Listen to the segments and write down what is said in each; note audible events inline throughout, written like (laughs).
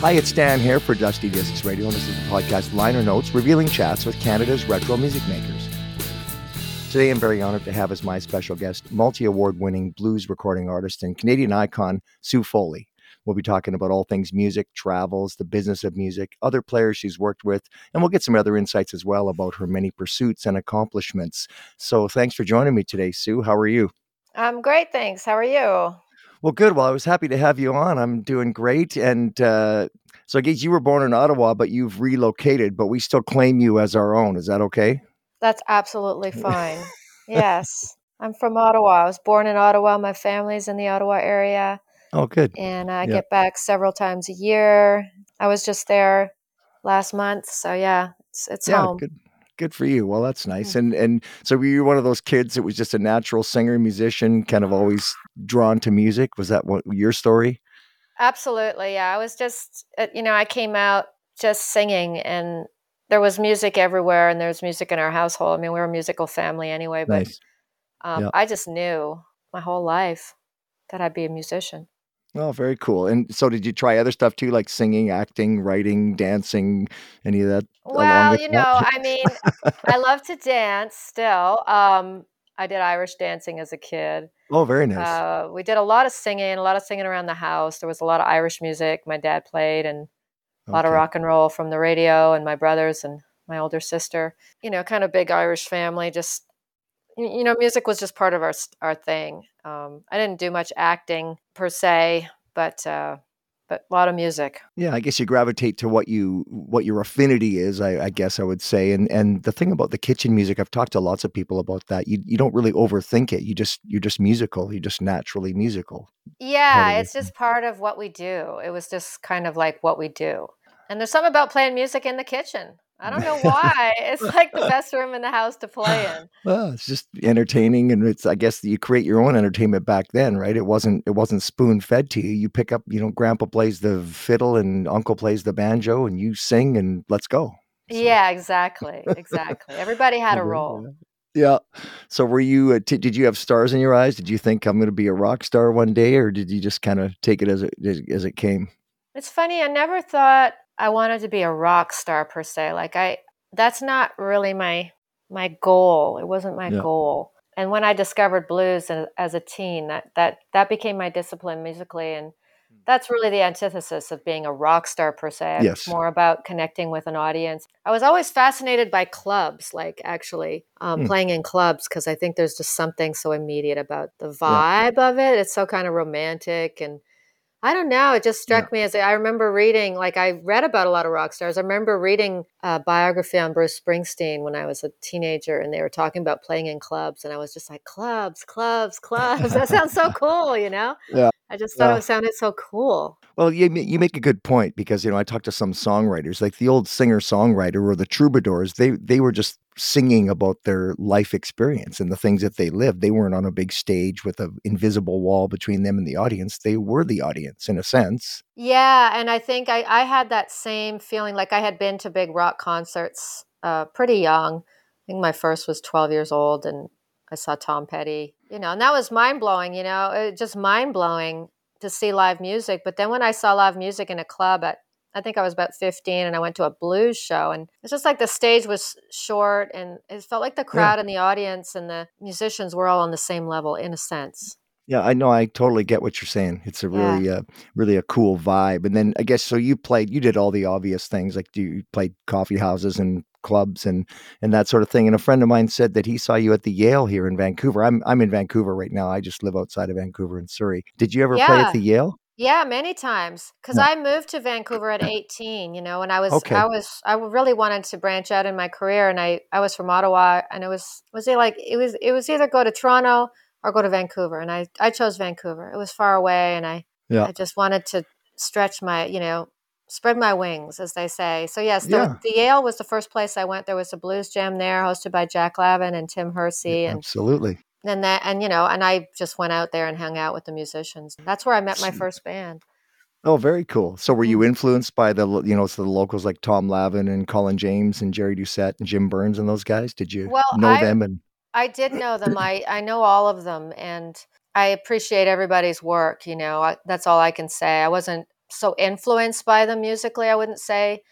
Hi, it's Dan here for Dusty Discs Radio, and this is the podcast Liner Notes, revealing chats with Canada's retro music makers. Today, I'm very honored to have as my special guest multi award winning blues recording artist and Canadian icon, Sue Foley. We'll be talking about all things music, travels, the business of music, other players she's worked with, and we'll get some other insights as well about her many pursuits and accomplishments. So, thanks for joining me today, Sue. How are you? I'm great, thanks. How are you? Well, good. Well, I was happy to have you on. I'm doing great. And uh, so I guess you were born in Ottawa, but you've relocated, but we still claim you as our own. Is that okay? That's absolutely fine. (laughs) yes. I'm from Ottawa. I was born in Ottawa. My family's in the Ottawa area. Oh, good. And I get back several times a year. I was just there last month. So, yeah, it's, it's yeah, home. good. Good for you. Well, that's nice. And and so were you one of those kids that was just a natural singer, musician, kind of always drawn to music? Was that what your story? Absolutely. Yeah. I was just, uh, you know, I came out just singing and there was music everywhere and there was music in our household. I mean, we were a musical family anyway, but Nice. um, Yeah. I just knew my whole life that I'd be a musician. Oh, very cool. And so did you try other stuff too, like singing, acting, writing, dancing, any of that Well, you that? know, (laughs) I mean, I love to dance still. Um, I did Irish dancing as a kid. Oh, very nice. Uh, we did a lot of singing, a lot of singing around the house. There was a lot of Irish music my dad played, and a lot of rock and roll from the radio, and my brothers and my older sister. You know, kind of big Irish family. Just you know, music was just part of our our thing. Um, I didn't do much acting per se, but uh, but a lot of music. Yeah, I guess you gravitate to what you what your affinity is, I, I guess I would say. And and the thing about the kitchen music, I've talked to lots of people about that. You you don't really overthink it. You just you're just musical. You're just naturally musical. Yeah, it's just part of what we do. It was just kind of like what we do. And there's something about playing music in the kitchen. I don't know (laughs) why. It's like the best room in the house to play in. Well, it's just entertaining, and it's I guess you create your own entertainment back then, right? It wasn't it wasn't spoon fed to you. You pick up, you know, Grandpa plays the fiddle and Uncle plays the banjo, and you sing, and let's go. So. Yeah, exactly. Exactly. Everybody had a (laughs) role. Yeah. So were you? Uh, t- did you have stars in your eyes? Did you think I'm going to be a rock star one day, or did you just kind of take it as it as, as it came? It's funny, I never thought I wanted to be a rock star per se. Like I that's not really my my goal. It wasn't my Yeah. goal. And when I discovered blues as, as a teen, that that that became my discipline musically and that's really the antithesis of being a rock star per se. Yes. It's more about connecting with an audience. I was always fascinated by clubs, like actually um, Hmm. playing in clubs, because I think there's just something so immediate about the Yeah. vibe of it. It's so kind of romantic and I don't know. It just Yeah. struck me as I remember reading, like I read about a lot of rock stars. I remember reading a biography on Bruce Springsteen when I was a teenager, and they were talking about playing in clubs, and I was just like, clubs, clubs, clubs. That sounds so (laughs) cool, you know? Yeah. I just thought Yeah. it sounded so cool. Well, you you make a good point because you know I talked to some songwriters, like the old singer songwriter or the troubadours. They they were just singing about their life experience and the things that they lived. They weren't on a big stage with an invisible wall between them and the audience. They were the audience in a sense. Yeah, and I think I, I had that same feeling. Like I had been to big rock concerts uh, pretty young. I think my first was 12 years old, and I saw Tom Petty, you know, and that was mind blowing, you know, it, just mind blowing to see live music. But then when I saw live music in a club at, I think I was about 15 and I went to a blues show and it's just like the stage was short and it felt like the crowd and the audience and the musicians were all on the same level in a sense. Yeah, I know. I totally get what you're saying. It's a Yeah. really, uh, really a cool vibe. And then I guess so. You played, you did all the obvious things, like you played coffee houses and clubs and and that sort of thing. And a friend of mine said that he saw you at the Yale here in Vancouver. I'm I'm in Vancouver right now. I just live outside of Vancouver in Surrey. Did you ever play at the Yale? Yeah, many times. Because Yeah. I moved to Vancouver at 18, you know, and I was Okay. I was I really wanted to branch out in my career and I I was from Ottawa and it was was it like it was it was either go to Toronto or go to Vancouver and I I chose Vancouver. It was far away and I Yeah. I just wanted to stretch my, you know, spread my wings as they say. So yes, the, Yeah. the Yale was the first place I went. There was a blues jam there hosted by Jack Lavin and Tim Hersey and Absolutely. and that and you know, and I just went out there and hung out with the musicians. That's where I met my first band. Oh, very cool. So were you Mm. influenced by the, you know, so the locals like Tom Lavin and Colin James and Jerry Doucette and Jim Byrnes and those guys? Did you Well, know I them? And I did know them. (clears throat) I I know all of them, and I appreciate everybody's work. You know, I, that's all I can say. I wasn't so influenced by them musically, I wouldn't say,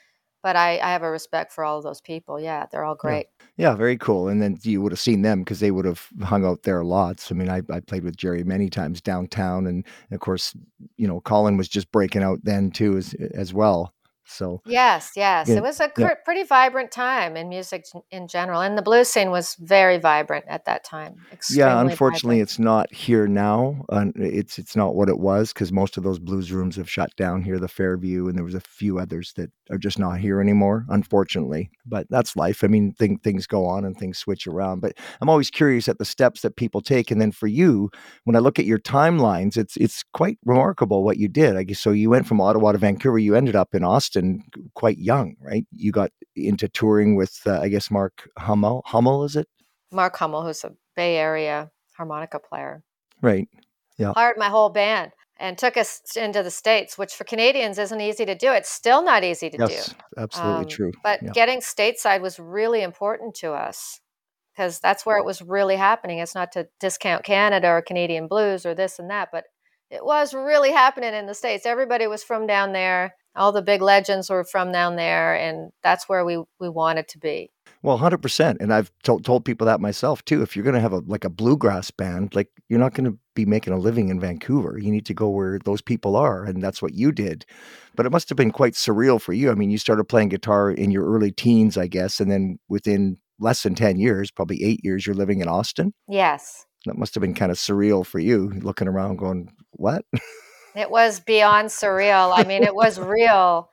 but I, I have a respect for all of those people. Yeah, they're all great. Yeah, yeah very cool. And then you would have seen them because they would have hung out there lots. I mean, I, I played with Jerry many times downtown, and of course, you know, Colin was just breaking out then too as as well. So yes, yes, yeah, it was a yeah. pretty vibrant time in music in general, and the blues scene was very vibrant at that time. yeah, unfortunately, vibrant. it's not here now. Uh, it's it's not what it was because most of those blues rooms have shut down here, the Fairview, and there was a few others that are just not here anymore. Unfortunately, but that's life. I mean, th- things go on and things switch around. But I'm always curious at the steps that people take, and then for you, when I look at your timelines, it's it's quite remarkable what you did. I guess so. You went from Ottawa to Vancouver. You ended up in Austin Austin quite young, right? You got into touring with, uh, I guess, Mark Hummel. Hummel, is it? Mark Hummel, who's a Bay Area harmonica player. Right. Yeah. Hired my whole band and took us into the states, which for Canadians isn't easy to do. It's still not easy to yes, do. Absolutely um, true. But yeah. getting stateside was really important to us because that's where it was really happening. It's not to discount Canada or Canadian blues or this and that, but it was really happening in the states. Everybody was from down there all the big legends were from down there and that's where we we wanted to be. Well 100% and i've told, told people that myself too if you're going to have a like a bluegrass band like you're not going to be making a living in vancouver. You need to go where those people are and that's what you did. But it must have been quite surreal for you. I mean you started playing guitar in your early teens i guess and then within less than 10 years probably eight years you're living in austin. Yes. That must have been kind of surreal for you looking around going what (laughs) It was beyond surreal. I mean, it was (laughs) real.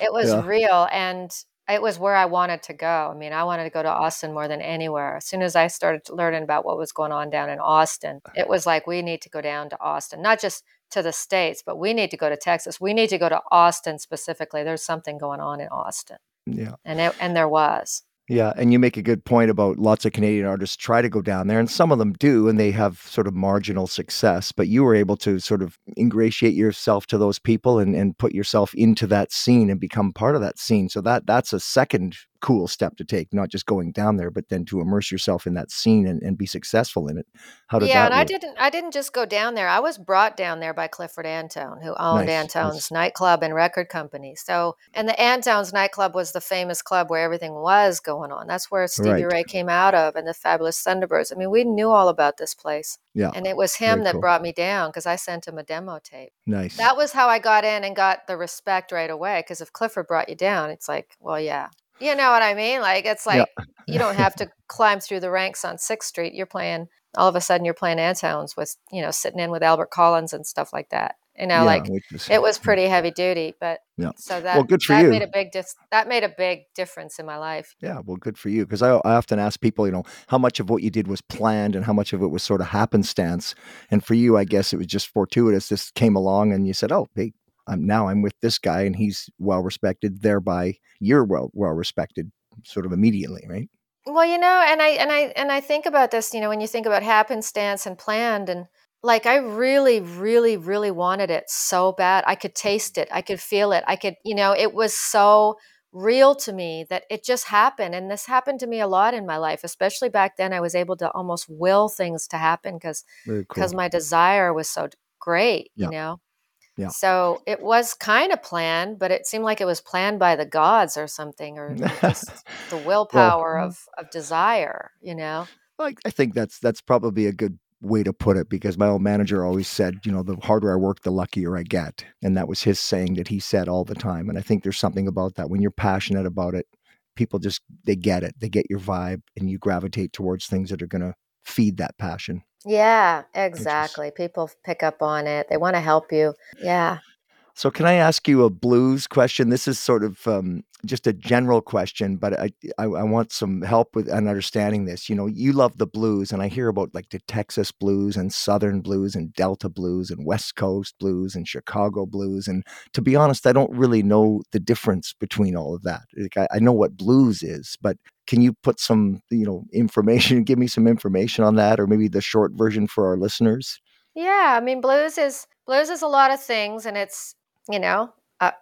It was yeah. real. And it was where I wanted to go. I mean, I wanted to go to Austin more than anywhere. As soon as I started learning about what was going on down in Austin, it was like, we need to go down to Austin, not just to the States, but we need to go to Texas. We need to go to Austin specifically. There's something going on in Austin. Yeah. And it, and there was. Yeah, and you make a good point about lots of Canadian artists try to go down there, and some of them do, and they have sort of marginal success. But you were able to sort of ingratiate yourself to those people and, and put yourself into that scene and become part of that scene. So that that's a second cool step to take, not just going down there, but then to immerse yourself in that scene and, and be successful in it. How did yeah, that? and work? I didn't. I didn't just go down there. I was brought down there by Clifford Antone, who owned nice. Antone's nice. nightclub and record company. So, and the Antone's nightclub was the famous club where everything was going on. That's where Stevie right. Ray came out of, and the Fabulous Thunderbirds. I mean, we knew all about this place. Yeah, and it was him Very that cool. brought me down because I sent him a demo tape. Nice. That was how I got in and got the respect right away. Because if Clifford brought you down, it's like, well, yeah, you know what I mean? Like it's like yeah. you don't have to climb through the ranks on Sixth Street. You're playing all of a sudden you're playing Antones with you know sitting in with Albert Collins and stuff like that. You know, yeah, like it was pretty heavy duty, but yeah. So that well, good for that you. made a big dif- that made a big difference in my life. Yeah, well, good for you because I, I often ask people, you know, how much of what you did was planned and how much of it was sort of happenstance. And for you, I guess it was just fortuitous. This came along and you said, "Oh, hey, I'm now I'm with this guy and he's well respected. Thereby, you're well well respected, sort of immediately, right? Well, you know, and I and I and I think about this. You know, when you think about happenstance and planned, and like I really, really, really wanted it so bad. I could mm-hmm. taste it. I could feel it. I could, you know, it was so real to me that it just happened and this happened to me a lot in my life especially back then i was able to almost will things to happen because because cool. my desire was so great yeah. you know yeah. So it was kind of planned, but it seemed like it was planned by the gods or something, or (laughs) just the willpower well, of of desire. You know. I, I think that's that's probably a good way to put it because my old manager always said, you know, the harder I work, the luckier I get, and that was his saying that he said all the time. And I think there's something about that when you're passionate about it, people just they get it, they get your vibe, and you gravitate towards things that are going to feed that passion. Yeah, exactly. People pick up on it. They want to help you. Yeah. So, can I ask you a blues question? This is sort of um, just a general question, but I, I, I want some help with and understanding this. You know, you love the blues, and I hear about like the Texas blues and Southern blues and Delta blues and West Coast blues and Chicago blues. And to be honest, I don't really know the difference between all of that. Like, I, I know what blues is, but can you put some you know information? (laughs) Give me some information on that, or maybe the short version for our listeners. Yeah, I mean, blues is blues is a lot of things, and it's you know,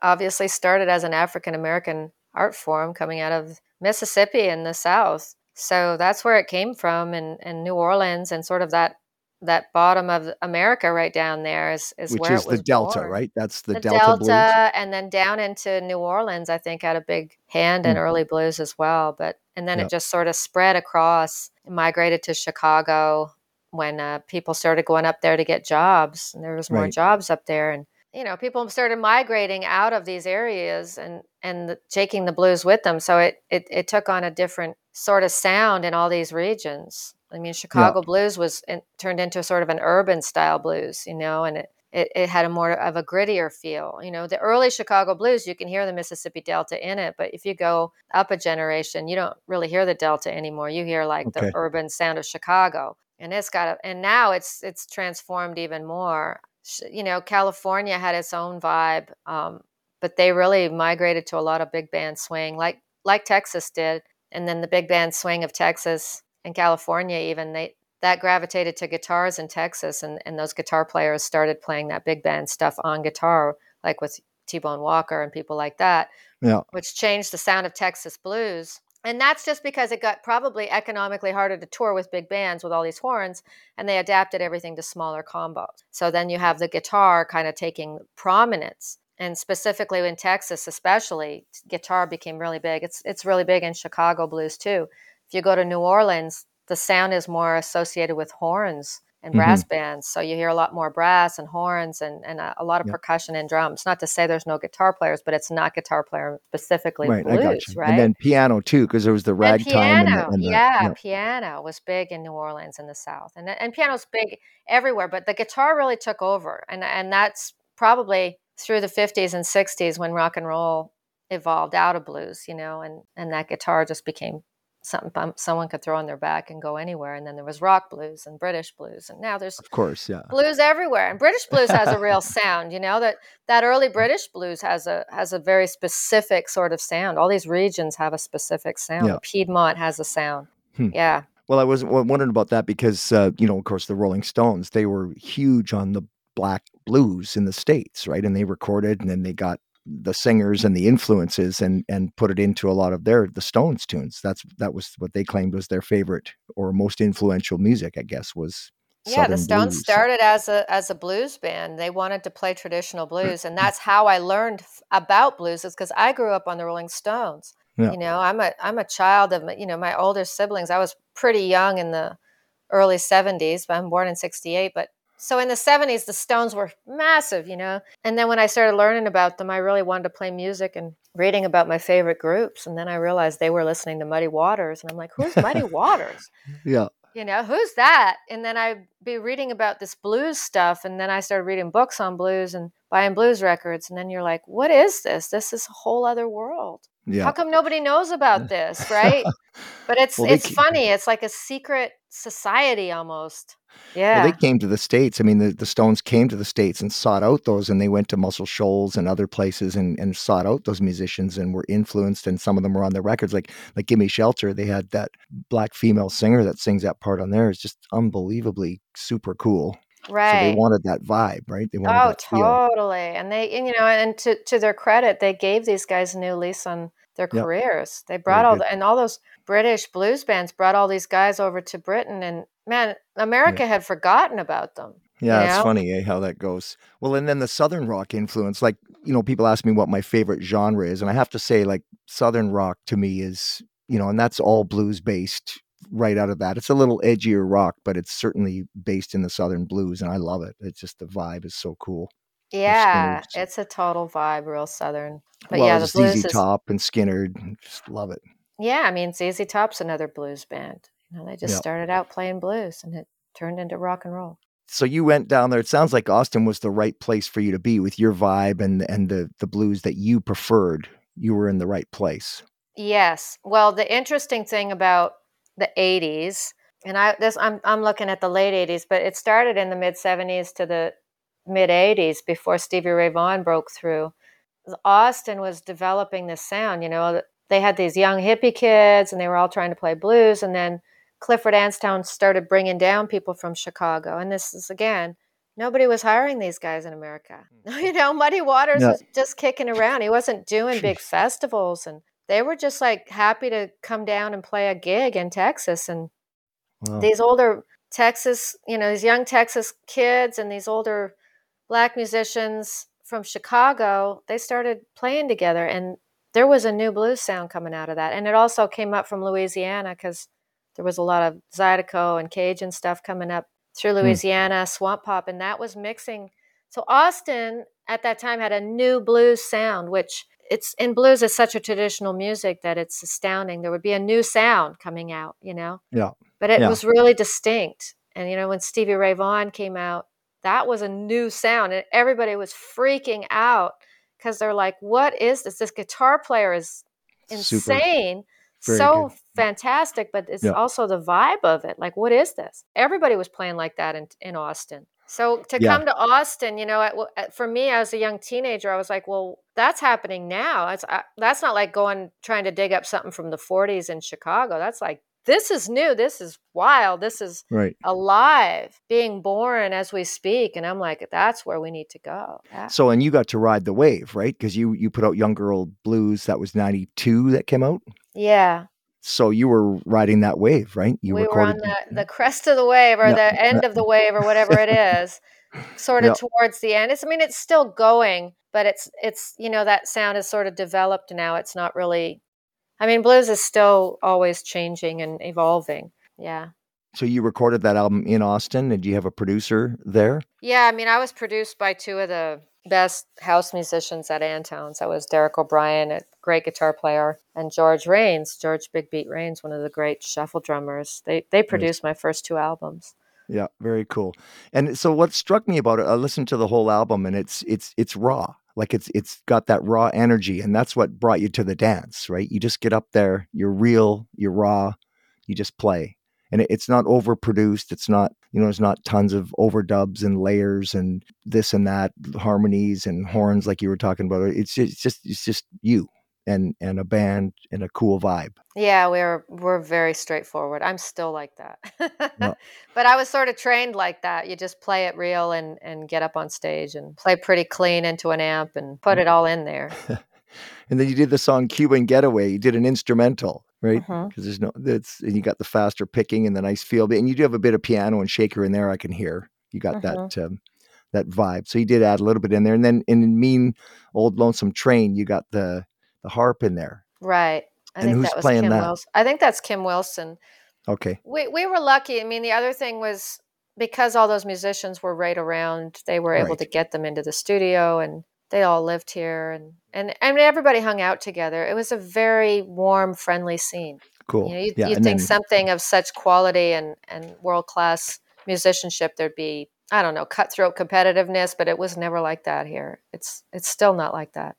obviously started as an African American art form coming out of Mississippi in the South. So that's where it came from, and, and New Orleans, and sort of that that bottom of America right down there is, is Which where is it was the Delta, born. right? That's the, The Delta, Delta, blues. and then down into New Orleans, I think had a big hand in Mm. early blues as well. But and then it just sort of spread across, migrated to Chicago when uh, people started going up there to get jobs, and there was more Right. jobs up there, and you know people started migrating out of these areas and and the, taking the blues with them. So it, it it took on a different sort of sound in all these regions. I mean, Chicago blues was in, turned into sort of an urban style blues, you know, and it, it, it had a more of a grittier feel. You know, the early Chicago blues, you can hear the Mississippi Delta in it, but if you go up a generation, you don't really hear the Delta anymore. You hear like Okay. the urban sound of Chicago, and it's got a, and now it's it's transformed even more. You know, California had its own vibe, um, but they really migrated to a lot of big band swing, like like Texas did, and then the big band swing of Texas and California even they that gravitated to guitars in Texas and, and those guitar players started playing that big band stuff on guitar, like with T Bone Walker and people like that, Yeah. which changed the sound of Texas blues. And that's just because it got probably economically harder to tour with big bands with all these horns, and they adapted everything to smaller combos. So then you have the guitar kind of taking prominence. And specifically in Texas, especially, guitar became really big. It's it's really big in Chicago blues too. If you go to New Orleans, the sound is more associated with horns and Mm-hmm. brass bands. So you hear a lot more brass and horns and, and a, a lot of Yeah. percussion and drums. Not to say there's no guitar players, but it's not guitar player specifically Right, blues, I got you. right? And then piano too, because there was the And ragtime and, piano, the, and the yeah, piano was big in New Orleans in the South, and and piano's big everywhere. But the guitar really took over, and and that's probably through the fifties and sixties when rock and roll evolved out of blues, you know, and and that guitar just became something bum- someone could throw on their back and go anywhere. And then there was rock blues and British blues, and now there's Of course, yeah. blues everywhere and british blues has a real (laughs) sound you know that that early british blues has a has a very specific sort of sound all these regions have a specific sound Yeah. piedmont has a sound Hmm. yeah Well, I was wondering about that because, uh, you know, of course, the Rolling Stones, they were huge on the black blues in the States, right? And they recorded and then they got the singers and the influences and and put it into a lot of their the Stones tunes. That's that was what they claimed was their favorite or most influential music, I guess, was yeah the stones blues. started as a as a blues band they wanted to play traditional mm. blues and that's how i learned about blues is because i grew up on the rolling stones Yeah. you know i'm a i'm a child of my- you know my older siblings i was pretty young in the early 70s but i'm born in 68 but so in the 70s the stones were massive you know? And then when i started learning about them i really wanted to play music and reading about my favorite groups. And then i realized they were listening to muddy waters. And i'm like who's muddy (laughs) waters? Yeah. you know who's that? And then i'd be reading about this blues stuff. And then i started reading books on blues and buying blues records. And then you're like what is this? This is a whole other world. Yeah. how come nobody knows about (laughs) this right? But it's Well, it's funny. It's like a secret society almost yeah Well, they came to the States. I mean, the, the Stones came to the States and sought out those, and they went to Muscle Shoals and other places and, and sought out those musicians and were influenced. And some of them were on their records, like like "Gimme Shelter." They had that black female singer that sings that part on there. It's just unbelievably super cool. Right. So they wanted that vibe, right? They wanted oh totally and they and, you know and to to their credit they gave these guys a new lease on their Yep. careers they brought all the and all those british blues bands brought all these guys over to britain and man america had forgotten about them Yeah, you it's funny eh, how that goes. Well, and then the Southern rock influence, like, you know, people ask me what my favorite genre is. And I have to say, like, Southern rock to me is, you know, and that's all blues based right out of that. It's a little edgier rock, but it's certainly based in the Southern blues. And I love it. It's just the vibe is so cool. yeah it's a total vibe real southern but well, yeah the blues ZZ is Top and Skynyrd. Just love it. Yeah i mean zz top's another blues band you know they just started out playing blues and it turned into rock and roll So you went down there. It sounds like Austin was the right place for you to be with your vibe and and the the blues that you preferred. You were in the right place. Yes. Well, the interesting thing about the 80s, and I this I'm I'm looking at the late 80s, but it started in the mid 70s to the mid 80s before Stevie Ray Vaughan broke through. Austin was developing this sound, you know, they had these young hippie kids and they were all trying to play blues and then Clifford Antone started bringing down people from Chicago. And this is again, nobody was hiring these guys in America. Hmm. (laughs) you know, Muddy Waters Yeah. was just kicking around. He wasn't doing big festivals and they were just like happy to come down and play a gig in Texas and Wow. these older Texas, you know, these young Texas kids and these older black musicians from Chicago, they started playing together and there was a new blues sound coming out of that. And it also came up from Louisiana because there was a lot of Zydeco and Cajun stuff coming up through Hmm. Louisiana, swamp pop, and that was mixing. So Austin at that time had a new blues sound, which it's in blues is such a traditional music that it's astounding. There would be a new sound coming out, you know. Yeah. But it Yeah. was really distinct. And you know, when Stevie Ray Vaughan came out, that was a new sound, and everybody was freaking out because they're like, "What is this? This guitar player is insane." So good. fantastic, but it's Yeah. also the vibe of it. Like, what is this? Everybody was playing like that in, in Austin. So to Yeah. come to Austin, you know, at, at- for me as a young teenager, I was like, well, that's happening now. It's, I, that's not like going trying to dig up something from the 40s in Chicago. That's like this is new. This is wild. This is Right. alive, being born as we speak. And I'm like, that's where we need to go. Yeah. So, and you got to ride the wave, right? Because you you put out Young Girl Blues. That was '92 that came out. yeah. So you were riding that wave, right? You we were on recorded the, the crest of the wave or the end of the wave or whatever it is sort of towards the end it's i mean it's still going but it's it's you know that sound is sort of developed now it's not really i mean blues is still always changing and evolving yeah So you recorded that album in Austin, and you have a producer there? yeah i mean i was produced by two of the best house musicians at Antones. That was Derek O'Brien, a great guitar player, and George Rains, George Big Beat Rains, one of the great shuffle drummers. They they produced my first two albums. Yeah, very cool. And so what struck me about it, I listened to the whole album and it's it's it's raw. Like it's it's got that raw energy and that's what brought you to the dance, right? You just get up there, you're real, you're raw, you just play. And it, it's not overproduced, it's not, you know, there's not tons of overdubs and layers and this and that, harmonies and horns like you were talking about. It's just, it's just it's just you and and a band and a cool vibe. Yeah, we're we're very straightforward. I'm still like that. (laughs) But I was sort of trained like that. You just play it real and and get up on stage and play pretty clean into an amp and put mm. it all in there. (laughs) And then you did the song Cuban Getaway. You did an instrumental, right? Mm-hmm. Because there's no that's and you got the faster picking and the nice feel. And you do have a bit of piano and shaker in there. I can hear you got that mm-hmm. um, that vibe. So you did add a little bit in there. And then in Mean Old Lonesome Train, you got the the harp in there. Right. I And think who's that was playing Kim that? Wilson. I think that's Kim Wilson. Okay, We we were lucky. I mean, the other thing was because all those musicians were right around, they were able Right. to get them into the studio and they all lived here and and and everybody hung out together. It was a very warm, friendly scene. cool. You know, you'd, yeah, you'd think then something of such quality and, and world class musicianship, there'd be, I don't know, cutthroat competitiveness, but it was never like that here. It's it's still not like that.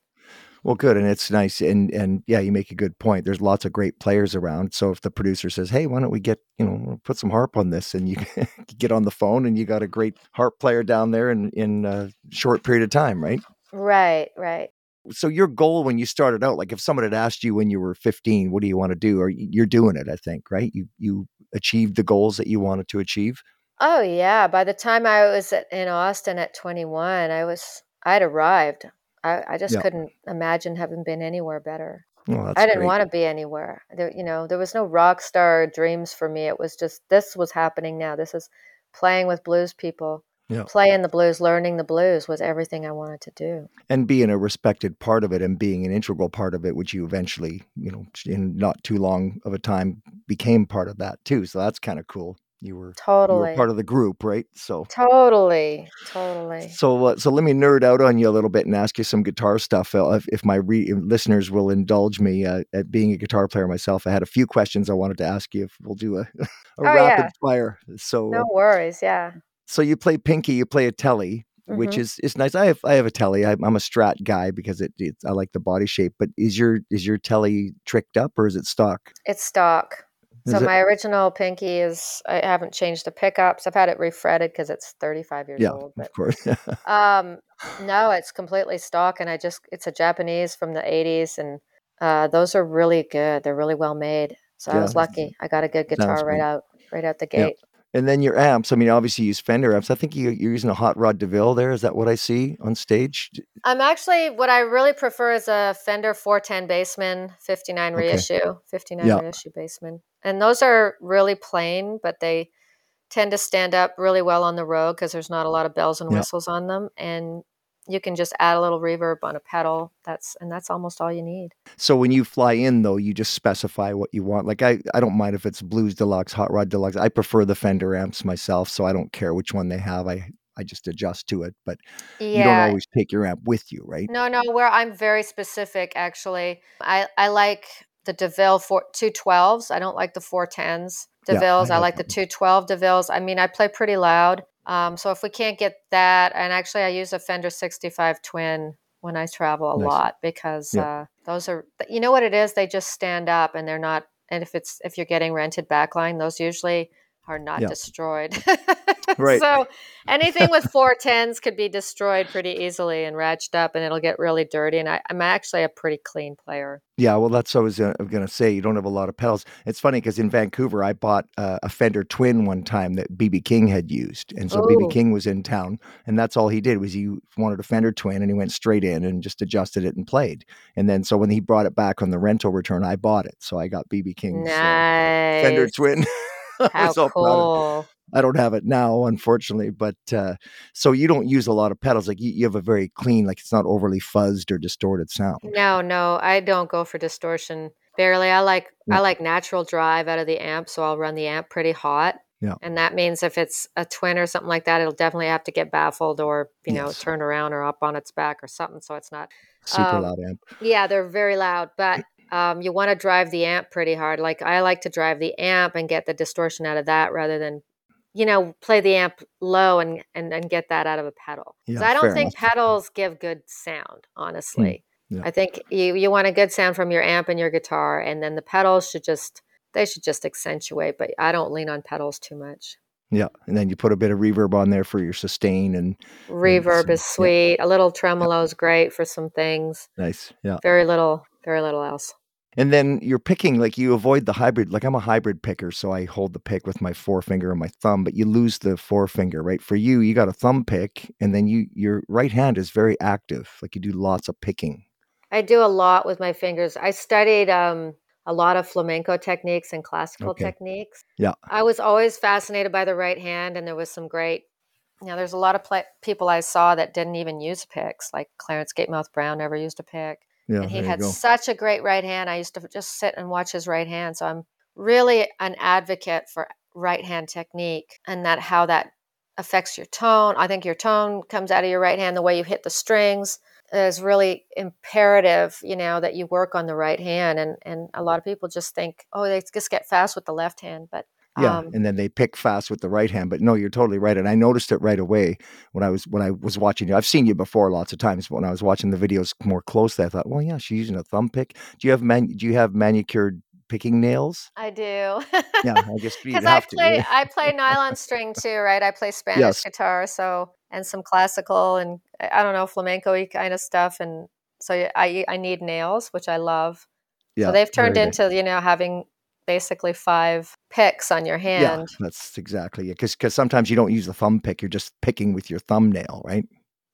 Well, good, and it's nice. And and yeah, you make a good point. There's lots of great players around. So if the producer says, "Hey, why don't we get you know put some harp on this?" and you (laughs) get on the phone and you got a great harp player down there in in a short period of time, right? Right, right. so your goal when you started out like if someone had asked you when you were 15 what do you want to do or you're doing it i think right you you achieved the goals that you wanted to achieve Oh yeah. By the time I was at, in Austin at 21, I was I'd arrived. I, I just Yeah. couldn't imagine having been anywhere better. well I didn't great. want to be anywhere. There, you know, there was no rock star dreams for me. It was just this was happening now. This is playing with blues people. Yeah. Playing the blues, learning the blues was everything I wanted to do. and being a respected part of it and being an integral part of it which you eventually you know in not too long of a time became part of that too so that's kind of cool you were you Totally. were part of the group right so Totally. Totally. So, uh, so let me nerd out on you a little bit and ask you some guitar stuff. Uh, if, if my re- listeners will indulge me uh, at being a guitar player myself, I had a few questions I wanted to ask you. If we'll do a, (laughs) a Oh, rapid yeah. fire. So, No worries. Yeah. so you play Pinky, you play a Telly, which Mhm. is is nice. I have I have a Telly. I'm, I'm a Strat guy because it, it I like the body shape. But is your is your Telly tricked up or is it stock? It's stock. So my original Pinky is I haven't changed the pickups. I've had it refretted because it's 35 years yeah, old. of course. (laughs) um, no, it's completely stock, and I just it's a Japanese from the 80s, and uh, those are really good. They're really well made. So I was lucky. I got a good guitar right great. out right out the Yeah. gate. and then your amps. I mean, obviously you use Fender amps. I think you, you're using a Hot Rod Deville there. Is that what I see on stage? I'm actually what I really prefer is a Fender 410 Bassman 59 Okay. reissue, 59 Yeah. reissue Bassman. And those are really plain, but they tend to stand up really well on the road because there's not a lot of bells and Yeah. whistles on them, and you can just add a little reverb on a pedal. That's and that's almost all you need. So when you fly in though, you just specify what you want. Like I, I don't mind if it's Blues Deluxe, Hot Rod Deluxe. I prefer the Fender amps myself, so I don't care which one they have. I I just adjust to it. But you don't always take your amp with you, right? No, no, where I'm very specific actually. I I like the DeVille four two twelves. I don't like the four tens Yeah, I DeVilles. I like the two twelve DeVilles. I mean, I play pretty loud. Um, so if we can't get that, and actually I use a Fender sixty five twin when I travel a Nice. lot because Yeah. uh, those are you know what it is. They just stand up and they're not. And if it's if you're getting rented backline, those usually are not Yeah. destroyed. (laughs) Right. so anything with four tens could be destroyed pretty easily and ratched up, and it'll get really dirty. And I, I'm actually a pretty clean player. Yeah, well, that's what I was uh, going to say. You don't have a lot of pedals. It's funny because in Vancouver, I bought uh, a Fender Twin one time that BB King had used, and so BB King was in town, and that's all he did was he wanted a Fender Twin, and he went straight in and just adjusted it and played. And then so when he brought it back on the rental return, I bought it, so I got BB King's uh, Fender Twin. (laughs) I (laughs) How was all proud of- cool. I don't have it now, unfortunately, but uh, so you don't use a lot of pedals. Like you, you have a very clean, like it's not overly fuzzed or distorted sound. No, no, I don't go for distortion. Barely. I like Yeah. I like natural drive out of the amp, so I'll run the amp pretty hot. Yeah. And that means if it's a twin or something like that, it'll definitely have to get baffled or, you know, Yes. turned around or up on its back or something. So it's not Super Um, loud amp. Yeah, they're very loud, but um, you want to drive the amp pretty hard. Like I like to drive the amp and get the distortion out of that rather than, you know, play the amp low and and, and get that out of a pedal. Yeah, I don't think enough. Hmm. pedals give good sound, honestly. yeah. I think you you want a good sound from your amp and your guitar, and then the pedals should just they should just accentuate. But I don't lean on pedals too much. Yeah, and then you put a bit of reverb on there for your sustain and Reverb so- is yeah. sweet. A little tremolo is great for some things. nice. Yeah. Very little, very little else. And then you're picking like you avoid the hybrid. Like I'm a hybrid picker, so I hold the pick with my forefinger and my thumb, but you lose the forefinger, right? For you, you got a thumb pick, and then you your right hand is very active. Like you do lots of picking. I do a lot with my fingers. I studied um, a lot of flamenco techniques and classical Okay. techniques. Yeah. I was always fascinated by the right hand, and there was some great. You know, there's a lot of pla people I saw that didn't even use picks, like Clarence Gatemouth Brown never used a pick, Yeah, and he had such a great right hand. I used to just sit and watch his right hand. So I'm really an advocate for right hand technique and that how that affects your tone. I think your tone comes out of your right hand, the way you hit the strings is really imperative, you know, that you work on the right hand. And and a lot of people just think, oh, they just get fast with the left hand. But Yeah, um, and then they pick fast with the right hand. But no, you're totally right, and I noticed it right away when I was when I was watching you. I've seen you before lots of times, but when I was watching the videos more closely, I thought, well, yeah, she's using a thumb pick. Do you have man? Do you have manicured picking nails? I do. Yeah, I (laughs) guess Because I have to. play. I play nylon (laughs) string too, right? I play Spanish Yes. guitar, so and some classical and I don't know flamenco kind of stuff, and so I I need nails, which I love. Yeah, so they've turned very good. into you know having basically five picks on your hand. Yeah, that's exactly it. Because sometimes you don't use the thumb pick; you're just picking with your thumbnail, right?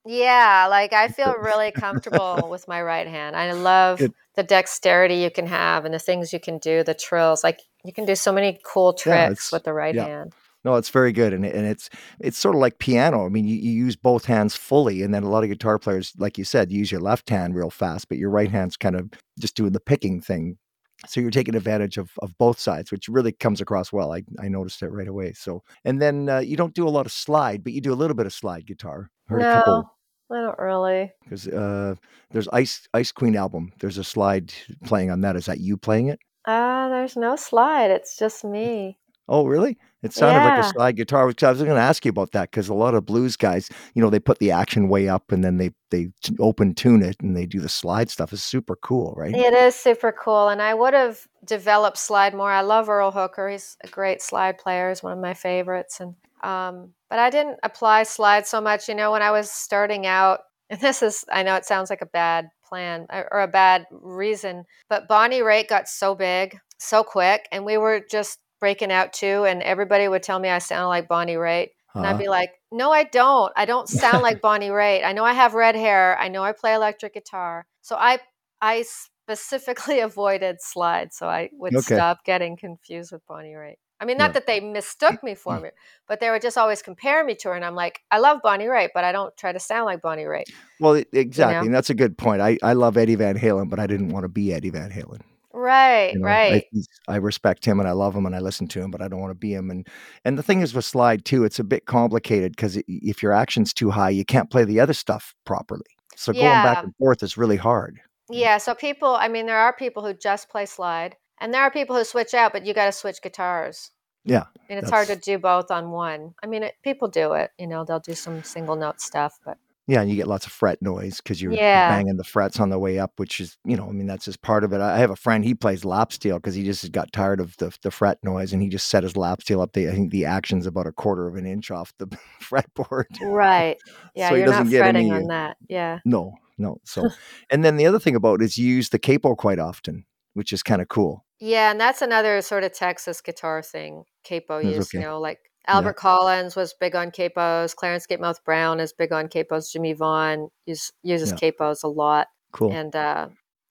Yeah, like I feel (laughs) really comfortable with my right hand. I love Good. the dexterity you can have and the things you can do, the trills. Like you can do so many cool tricks it's- with the right yeah. hand. No, it's very good, and and it's it's sort of like piano. I mean, you, you use both hands fully, and then a lot of guitar players, like you said, use your left hand real fast, but your right hand's kind of just doing the picking thing. So you're taking advantage of, of both sides, which really comes across well. I, I noticed it right away. So and then uh, you don't do a lot of slide, but you do a little bit of slide guitar. Heard a No, couple I don't really. because uh, there's Ice Ice Queen album. There's a slide playing on that. Is that you playing it? Uh, there's no slide. It's just me. Oh, really? It sounded like a slide guitar. Which I was going to ask you about that because a lot of blues guys, you know, they put the action way up and then they they open tune it and they do the slide stuff. It's super cool, right? It is super cool, and I would have developed slide more. I love Earl Hooker; he's a great slide player. He's one of my favorites, and um, but I didn't apply slide so much. You know, when I was starting out, and this is—I know it sounds like a bad plan or or a bad reason, but Bonnie Raitt got so big so quick, and we were just breaking out too, and everybody would tell me I sound like Bonnie Raitt. And I'd be like, no, I don't. I don't sound (laughs) like Bonnie Raitt. I know I have red hair. I know I play electric guitar. So I I specifically (laughs) avoided slides so I would Okay. stop getting confused with Bonnie Raitt. I mean, not Yeah. that they mistook me for mm-hmm. me, but they would just always compare me to her. And I'm like, I love Bonnie Raitt, but I don't try to sound like Bonnie Raitt. Well, exactly, know? and that's a good point. I I love Eddie Van Halen, but I didn't want to be Eddie Van Halen. Right, You know, right. he's- I respect him and I love him and I listen to him, but I don't want to be him. And and the thing is with slide too, it's a bit complicated because if your action's too high, you can't play the other stuff properly. So going back and forth is really hard. Yeah. So people, I mean, there are people who just play slide, and there are people who switch out, but you got to switch guitars. Yeah, And it's hard to do both on one. I mean, it, people do it. You know, they'll do some single note stuff, but yeah, and you get lots of fret noise because you're Yeah. banging the frets on the way up, which is you know, I mean that's just part of it. I have a friend he plays lap steel because he just got tired of the the fret noise and he just set his lap steel up. The, I think the action's about a quarter of an inch off the (laughs) fretboard. right. (laughs) Yeah, So he you're not doesn't get fretting any- on uh, that. Yeah. No, no. So, (laughs) and then the other thing about it is you use the capo quite often, which is kind of cool. Yeah, and that's another sort of Texas guitar thing. Capo That's use, you okay. know, like Yeah. Albert Collins was big on capos. Clarence Gatemouth Brown is big on capos. Jimmie Vaughan use, uses Yeah. capos a lot, Cool. and uh,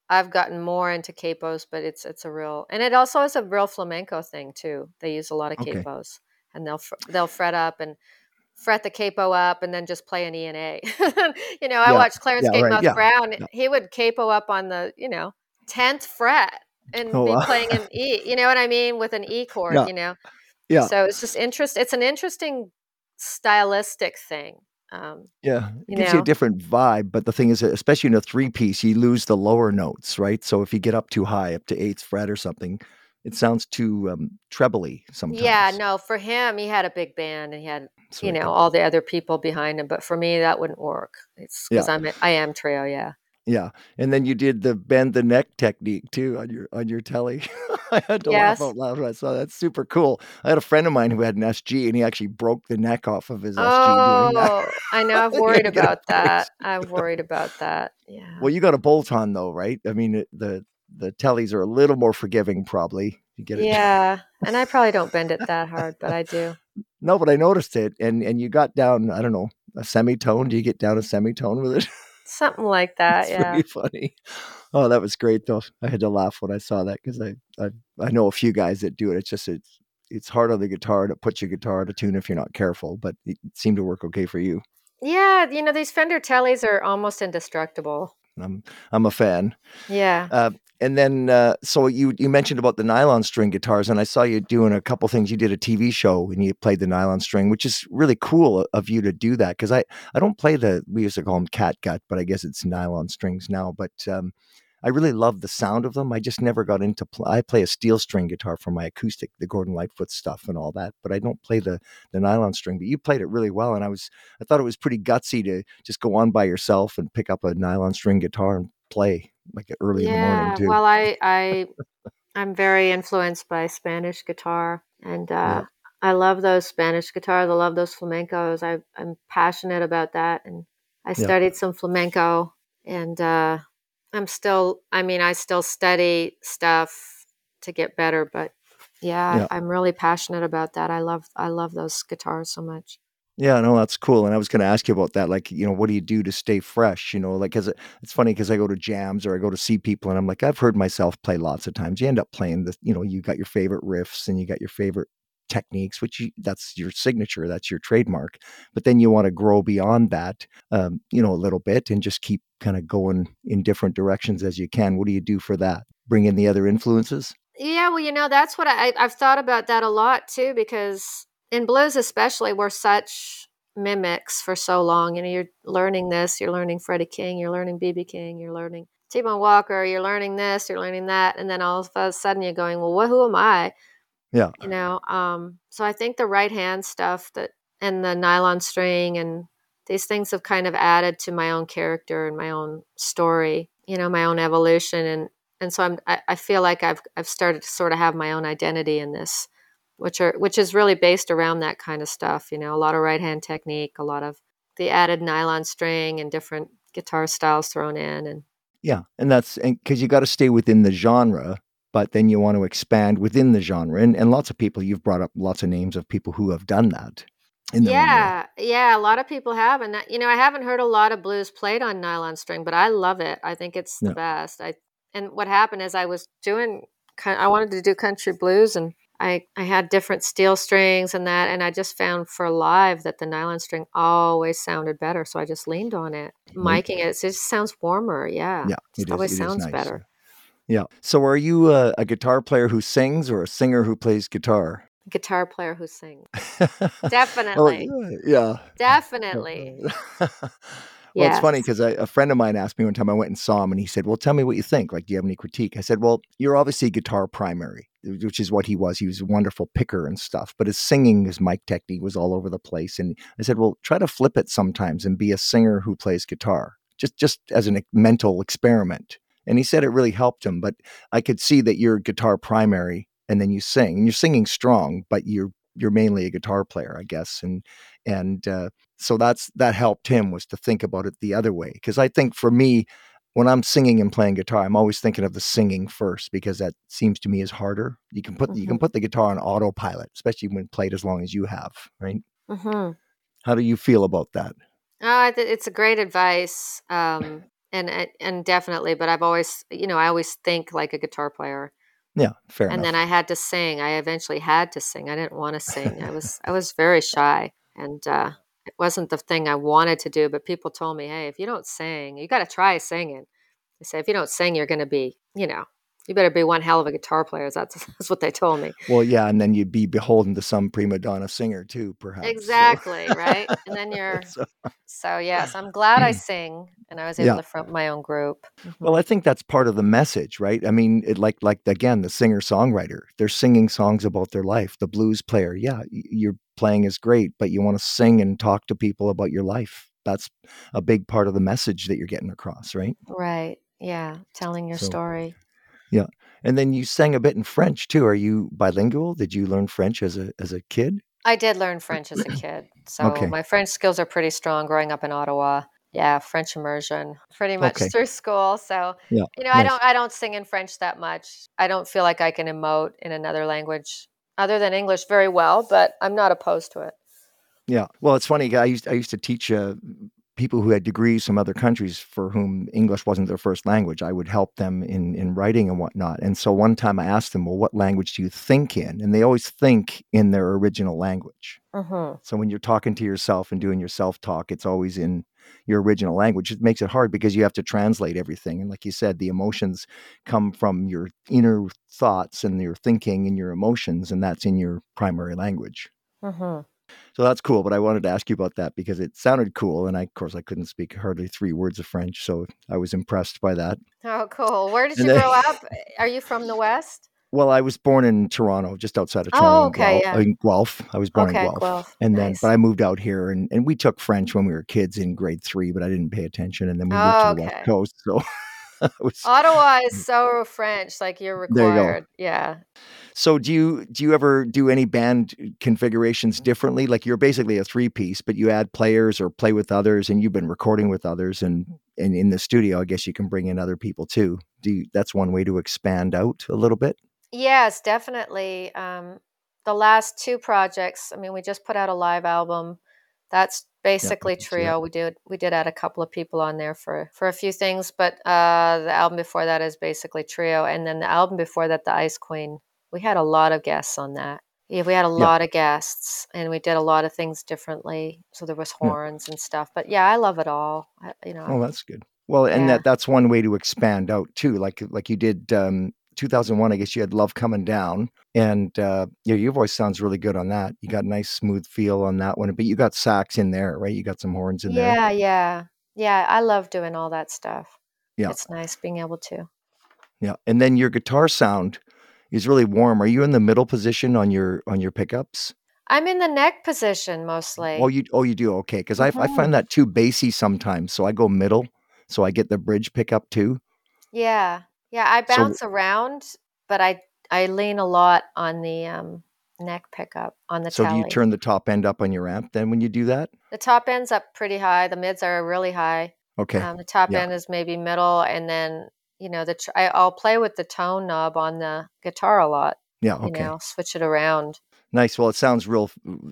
I've gotten more into capos, but it's it's a real, and it also is a real flamenco thing too. They use a lot of Okay. capos, and they'll fr- they'll fret up and fret the capo up, and then just play an E and A. (laughs) you know, I Yeah, watched Clarence yeah, Gatemouth yeah, Brown. yeah. He would capo up on the you know tenth fret and Oh, be wow. playing an (laughs) E. You know what I mean with an E chord. Yeah. You know. Yeah. So it's just interest. It's an interesting stylistic thing. Um, Yeah, it you gives you a different vibe. But the thing is, especially in a three piece, you lose the lower notes, right? So if you get up too high, up to eighth fret or something, it sounds too um, trebly sometimes. yeah, no, for him, he had a big band and he had So you know all the other people behind him. But for me, that wouldn't work. It's because I'm a- I am trio. Yeah. Yeah. And then you did the bend the neck technique too on your on your telly. (laughs) I had to Yes. laugh out loud when I saw that. That's super cool. I had a friend of mine who had an SG, and he actually broke the neck off of his SG. Oh, I know. I've (laughs) worried about (laughs) that. I've worried about that. Yeah. Well, you got a bolt on though, right? I mean, the the tellies are a little more forgiving, probably. You get it. Yeah, and I probably don't bend it that hard, but I do. No, but I noticed it, and and you got down. I don't know a semitone. Do you get down a semitone with it? Something like (laughs) that. It's Yeah. pretty funny. Oh, that was great though. I had to laugh when I saw that because I, I I know a few guys that do it. It's just it's it's hard on the guitar to put your guitar to tune if you're not careful, but it seemed to work okay for you. Yeah, you know, these Fender Tellys are almost indestructible. I'm I'm a fan. Yeah. Uh, and then, uh, so you you mentioned about the nylon string guitars, and I saw you doing a couple things. You did a TV show and you played the nylon string, which is really cool of you to do that. Because I I don't play the we used to call them cat gut, but I guess it's nylon strings now. But um, I really love the sound of them. I just never got into. Pl- I play a steel string guitar for my acoustic, the Gordon Lightfoot stuff and all that, but I don't play the the nylon string. But you played it really well, and I was I thought it was pretty gutsy to just go on by yourself and pick up a nylon string guitar and play like early in the morning yeah. too. Well, I (laughs) I I'm very influenced by Spanish guitar, and uh, Yeah. I love those Spanish guitars. I love those flamencos. I I'm passionate about that, and I Yeah. studied some flamenco, and uh, I'm still. I mean, I still study stuff to get better, but yeah, Yeah. I'm really passionate about that. I love I love those guitars so much. Yeah, no, that's cool. And I was going to ask you about that. Like, you know, what do you do to stay fresh? You know, like, cause it, it's funny because I go to jams or I go to see people and I'm like, I've heard myself play lots of times. You end up playing the, you know, you got your favorite riffs and you got your favorite techniques, which you, that's your signature, that's your trademark. But then you want to grow beyond that, um, you know, a little bit and just keep kind of going in different directions as you can. What do you do for that? Bring in the other influences? Yeah, well, you know, that's what I, I've thought about that a lot too, because in blues, especially, we're such mimics for so long. You know, you're learning this, you're learning Freddie King, you're learning BB King, you're learning T Bone Walker, you're learning this, you're learning that. And then all of a sudden you're going, well, what, who am I? Yeah. You know, um, so I think the right hand stuff that and the nylon string and these things have kind of added to my own character and my own story, you know, my own evolution. And and so I'm I, I feel like I've I've started to sort of have my own identity in this, which are which is really based around that kind of stuff, you know, a lot of right hand technique, a lot of the added nylon string and different guitar styles thrown in and Yeah, and that's because you got to stay within the genre, but then you want to expand within the genre. And and lots of people you've brought up lots of names of people who have done that. Yeah, yeah, a lot of people have, and that, you know, I haven't heard a lot of blues played on nylon string, but I love it. I think it's the Yeah. best. I and what happened is I was doing, I wanted to do country blues, and I, I had different steel strings and that, and I just found for live that the nylon string always sounded better. So I just leaned on it, miking it. It just sounds warmer. Yeah. Yeah, It always It sounds nice. better. Yeah. So, are you a, a guitar player who sings or a singer who plays guitar? Guitar player who sings. (laughs) oh, Definitely. yeah. Definitely. (laughs) (laughs) well, it's funny because a friend of mine asked me one time. I went and saw him, and he said, "Well, tell me what you think. Like, do you have any critique?" I said, "Well, you're obviously guitar primary, which is what he was. He was a wonderful picker and stuff, but his singing, his mic technique was all over the place." And I said, "Well, try to flip it sometimes and be a singer who plays guitar, just just as a mental experiment." And he said it really helped him. But I could see that you're guitar primary, and then you sing, and you're singing strong, but you're you're mainly a guitar player, I guess, and and uh, so that's that helped him was to think about it the other way because I think for me when I'm singing and playing guitar I'm always thinking of the singing first because that seems to me is harder you can put you can hmm put the guitar on autopilot especially when played as long as you have right Mm-hmm. how do you feel about that Oh, it's a great advice. Um, and and definitely, but I've always, you know, I always think like a guitar player. Yeah fair and then I had to sing. I eventually had to sing. I didn't want to sing. I was I was very shy, and uh, it wasn't the thing I wanted to do. But people told me, "Hey, if you don't sing, you got to try singing." They say, "If you don't sing, you're going to be, you know, you better be one hell of a guitar player." That's (laughs) that's what they told me. well yeah and then you'd be beholden to some prima donna singer too perhaps so, Exactly right. (laughs) And then you're so so yes. I'm glad I sing, and I was able yeah to front my own group. Well, hmm I think that's part of the message, right? I mean, it like like again, the singer-songwriter, they're singing songs about their life. The blues player, yeah, your playing is great, but you want to sing and talk to people about your life. That's a big part of the message that you're getting across, right? Right. Yeah. Telling your So, story. Yeah. And then you sang a bit in French too. Are you bilingual? Did you learn French as a as a kid? I did learn French as a (clears throat) kid. So Okay. my French skills are pretty strong growing up in Ottawa. Yeah, French immersion pretty much Okay. through school. So, Yeah. you know, I don't I don't sing in French that much. I don't feel like I can emote in another language other than English very well, but I'm not opposed to it. Yeah. Well, it's funny. I used I used to teach uh, people who had degrees from other countries for whom English wasn't their first language. I would help them in in writing and whatnot. And so one time I asked them, "Well, what language do you think in?" And they always think in their original language. Mhm. So when you're talking to yourself and doing your self talk, it's always in your original language. It makes it hard because you have to translate everything. And like you said, the emotions come from your inner thoughts and your thinking and your emotions, and that's in your primary language. Mhm. So that's cool. But I wanted to ask you about that because it sounded cool. And I, of course, I couldn't speak hardly three words of French. So I was impressed by that. Oh, cool. Where did And you then, grow (laughs) up? Are you from the West? well, I was born in Toronto, just outside of Oh, Toronto, in okay, Guelph. yeah. In Guelph. I was born in Guelph. Guelph. And then, but I moved out here and, and we took French when we were kids in grade three, but I didn't pay attention. And then we moved to Oh, the West. Coast. So (laughs) (laughs) was, Ottawa is mm. so French, like you're there you required. Yeah. So do you do you ever do any band uh, configurations mm. differently? Like you're basically a three piece, but you add players or play with others, and you've been recording with others, and and in the studio, I guess you can bring in other people too. Do you, that's one way to expand out a little bit? Yes, definitely. Um, the last two projects, I mean, we just put out a live album. That's basically that. trio. We did we did add a couple of people on there for for a few things, but uh, the album before that is basically trio, and then the album before that, the Ice Queen. We had a lot of guests on that. Yeah, we had a Yeah, lot of guests, and we did a lot of things differently. So there was yeah. horns and stuff. But yeah, I love it all. I, you know, Oh, that's good. Well, and yeah. that that's one way to expand out too. Like like you did um 2001, I guess you had Love Coming Down and uh yeah, your voice sounds really good on that. You got a nice smooth feel on that one, but you got sax in there, right? You got some horns in there. Yeah, yeah. Yeah, I love doing all that stuff. Yeah. It's nice being able to. Yeah. And then your guitar sound is really warm. Are you in the middle position on your on your pickups? I'm in the neck position mostly. Oh, you oh you do. Okay, cuz I I hmm find that too bassy sometimes. So I go middle, so I get the bridge pickup too. Yeah. Yeah, I So bounce around, but I I lean a lot on the um neck pickup on the so do you turn the top end up on your amp then when you do that? The top end's up pretty high, the mids are really high. Okay. Um, the top Yeah. end is maybe middle, and then you know the tr- I, I'll play with the tone knob on the guitar a lot. Yeah, You okay. know, switch it around. Nice. Well, it sounds real.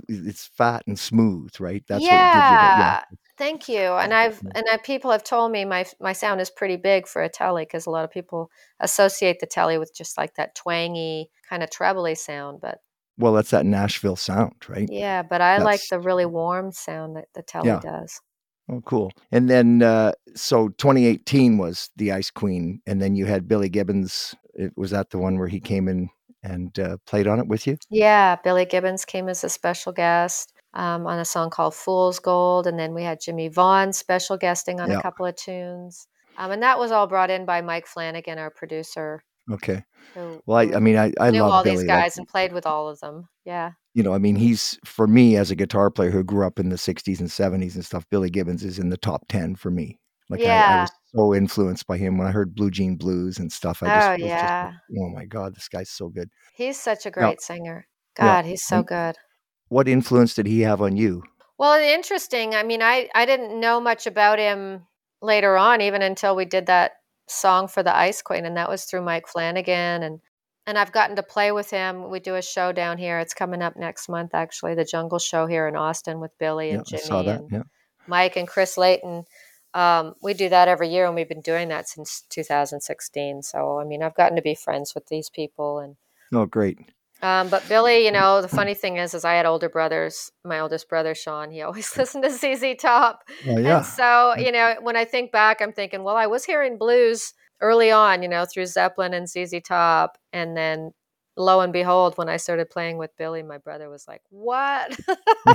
It's fat and smooth, right? That's what gives you yeah. Thank you. And I've and I, people have told me my my sound is pretty big for a telly because a lot of people associate the telly with just like that twangy kind of trebly sound. But well, that's that Nashville sound, right? Yeah, but I that's, like the really warm sound that the telly yeah. does. Oh, cool. And then, uh, so 2018 was the Ice Queen, and then you had Billy Gibbons. It, was that the one where he came in and uh, played on it with you? Yeah, Billy Gibbons came as a special guest um, on a song called Fool's Gold. And then we had Jimmie Vaughan special guesting on a couple of tunes. Um, and that was all brought in by Mike Flanagan, our producer. Okay. Who, well, I, I mean, I, I knew love all Billy. these guys and played with all of them. Yeah. You know, I mean, he's for me as a guitar player who grew up in the '60s and '70s and stuff. Billy Gibbons is in the top ten for me. Like yeah. I, I was so influenced by him when I heard Blue Jean Blues and stuff. I just, oh yeah. Just, oh my God, this guy's so good. He's such a great now, singer. God, yeah. he's so good what influence did he have on you? Well, interesting. I mean, I I didn't know much about him later on, even until we did that song for the Ice Queen, and that was through Mike Flanagan and and I've gotten to play with him. We do a show down here. It's coming up next month, actually, the Jungle Show here in Austin with Billy and yeah, Jimmy and yeah. Mike and Chris Layton. Um, we do that every year, and we've been doing that since 2016. So, I mean, I've gotten to be friends with these people, and oh, great. Um, but Billy, you know, the funny thing is, is I had older brothers. My oldest brother, Sean, he (laughs) always listened to ZZ Top. Oh, yeah. And so, you know, when I think back, I'm thinking, well, I was hearing blues early on, you know, through Zeppelin and ZZ Top. And then lo and behold, when I started playing with Billy, my brother was like, what? (laughs) (laughs)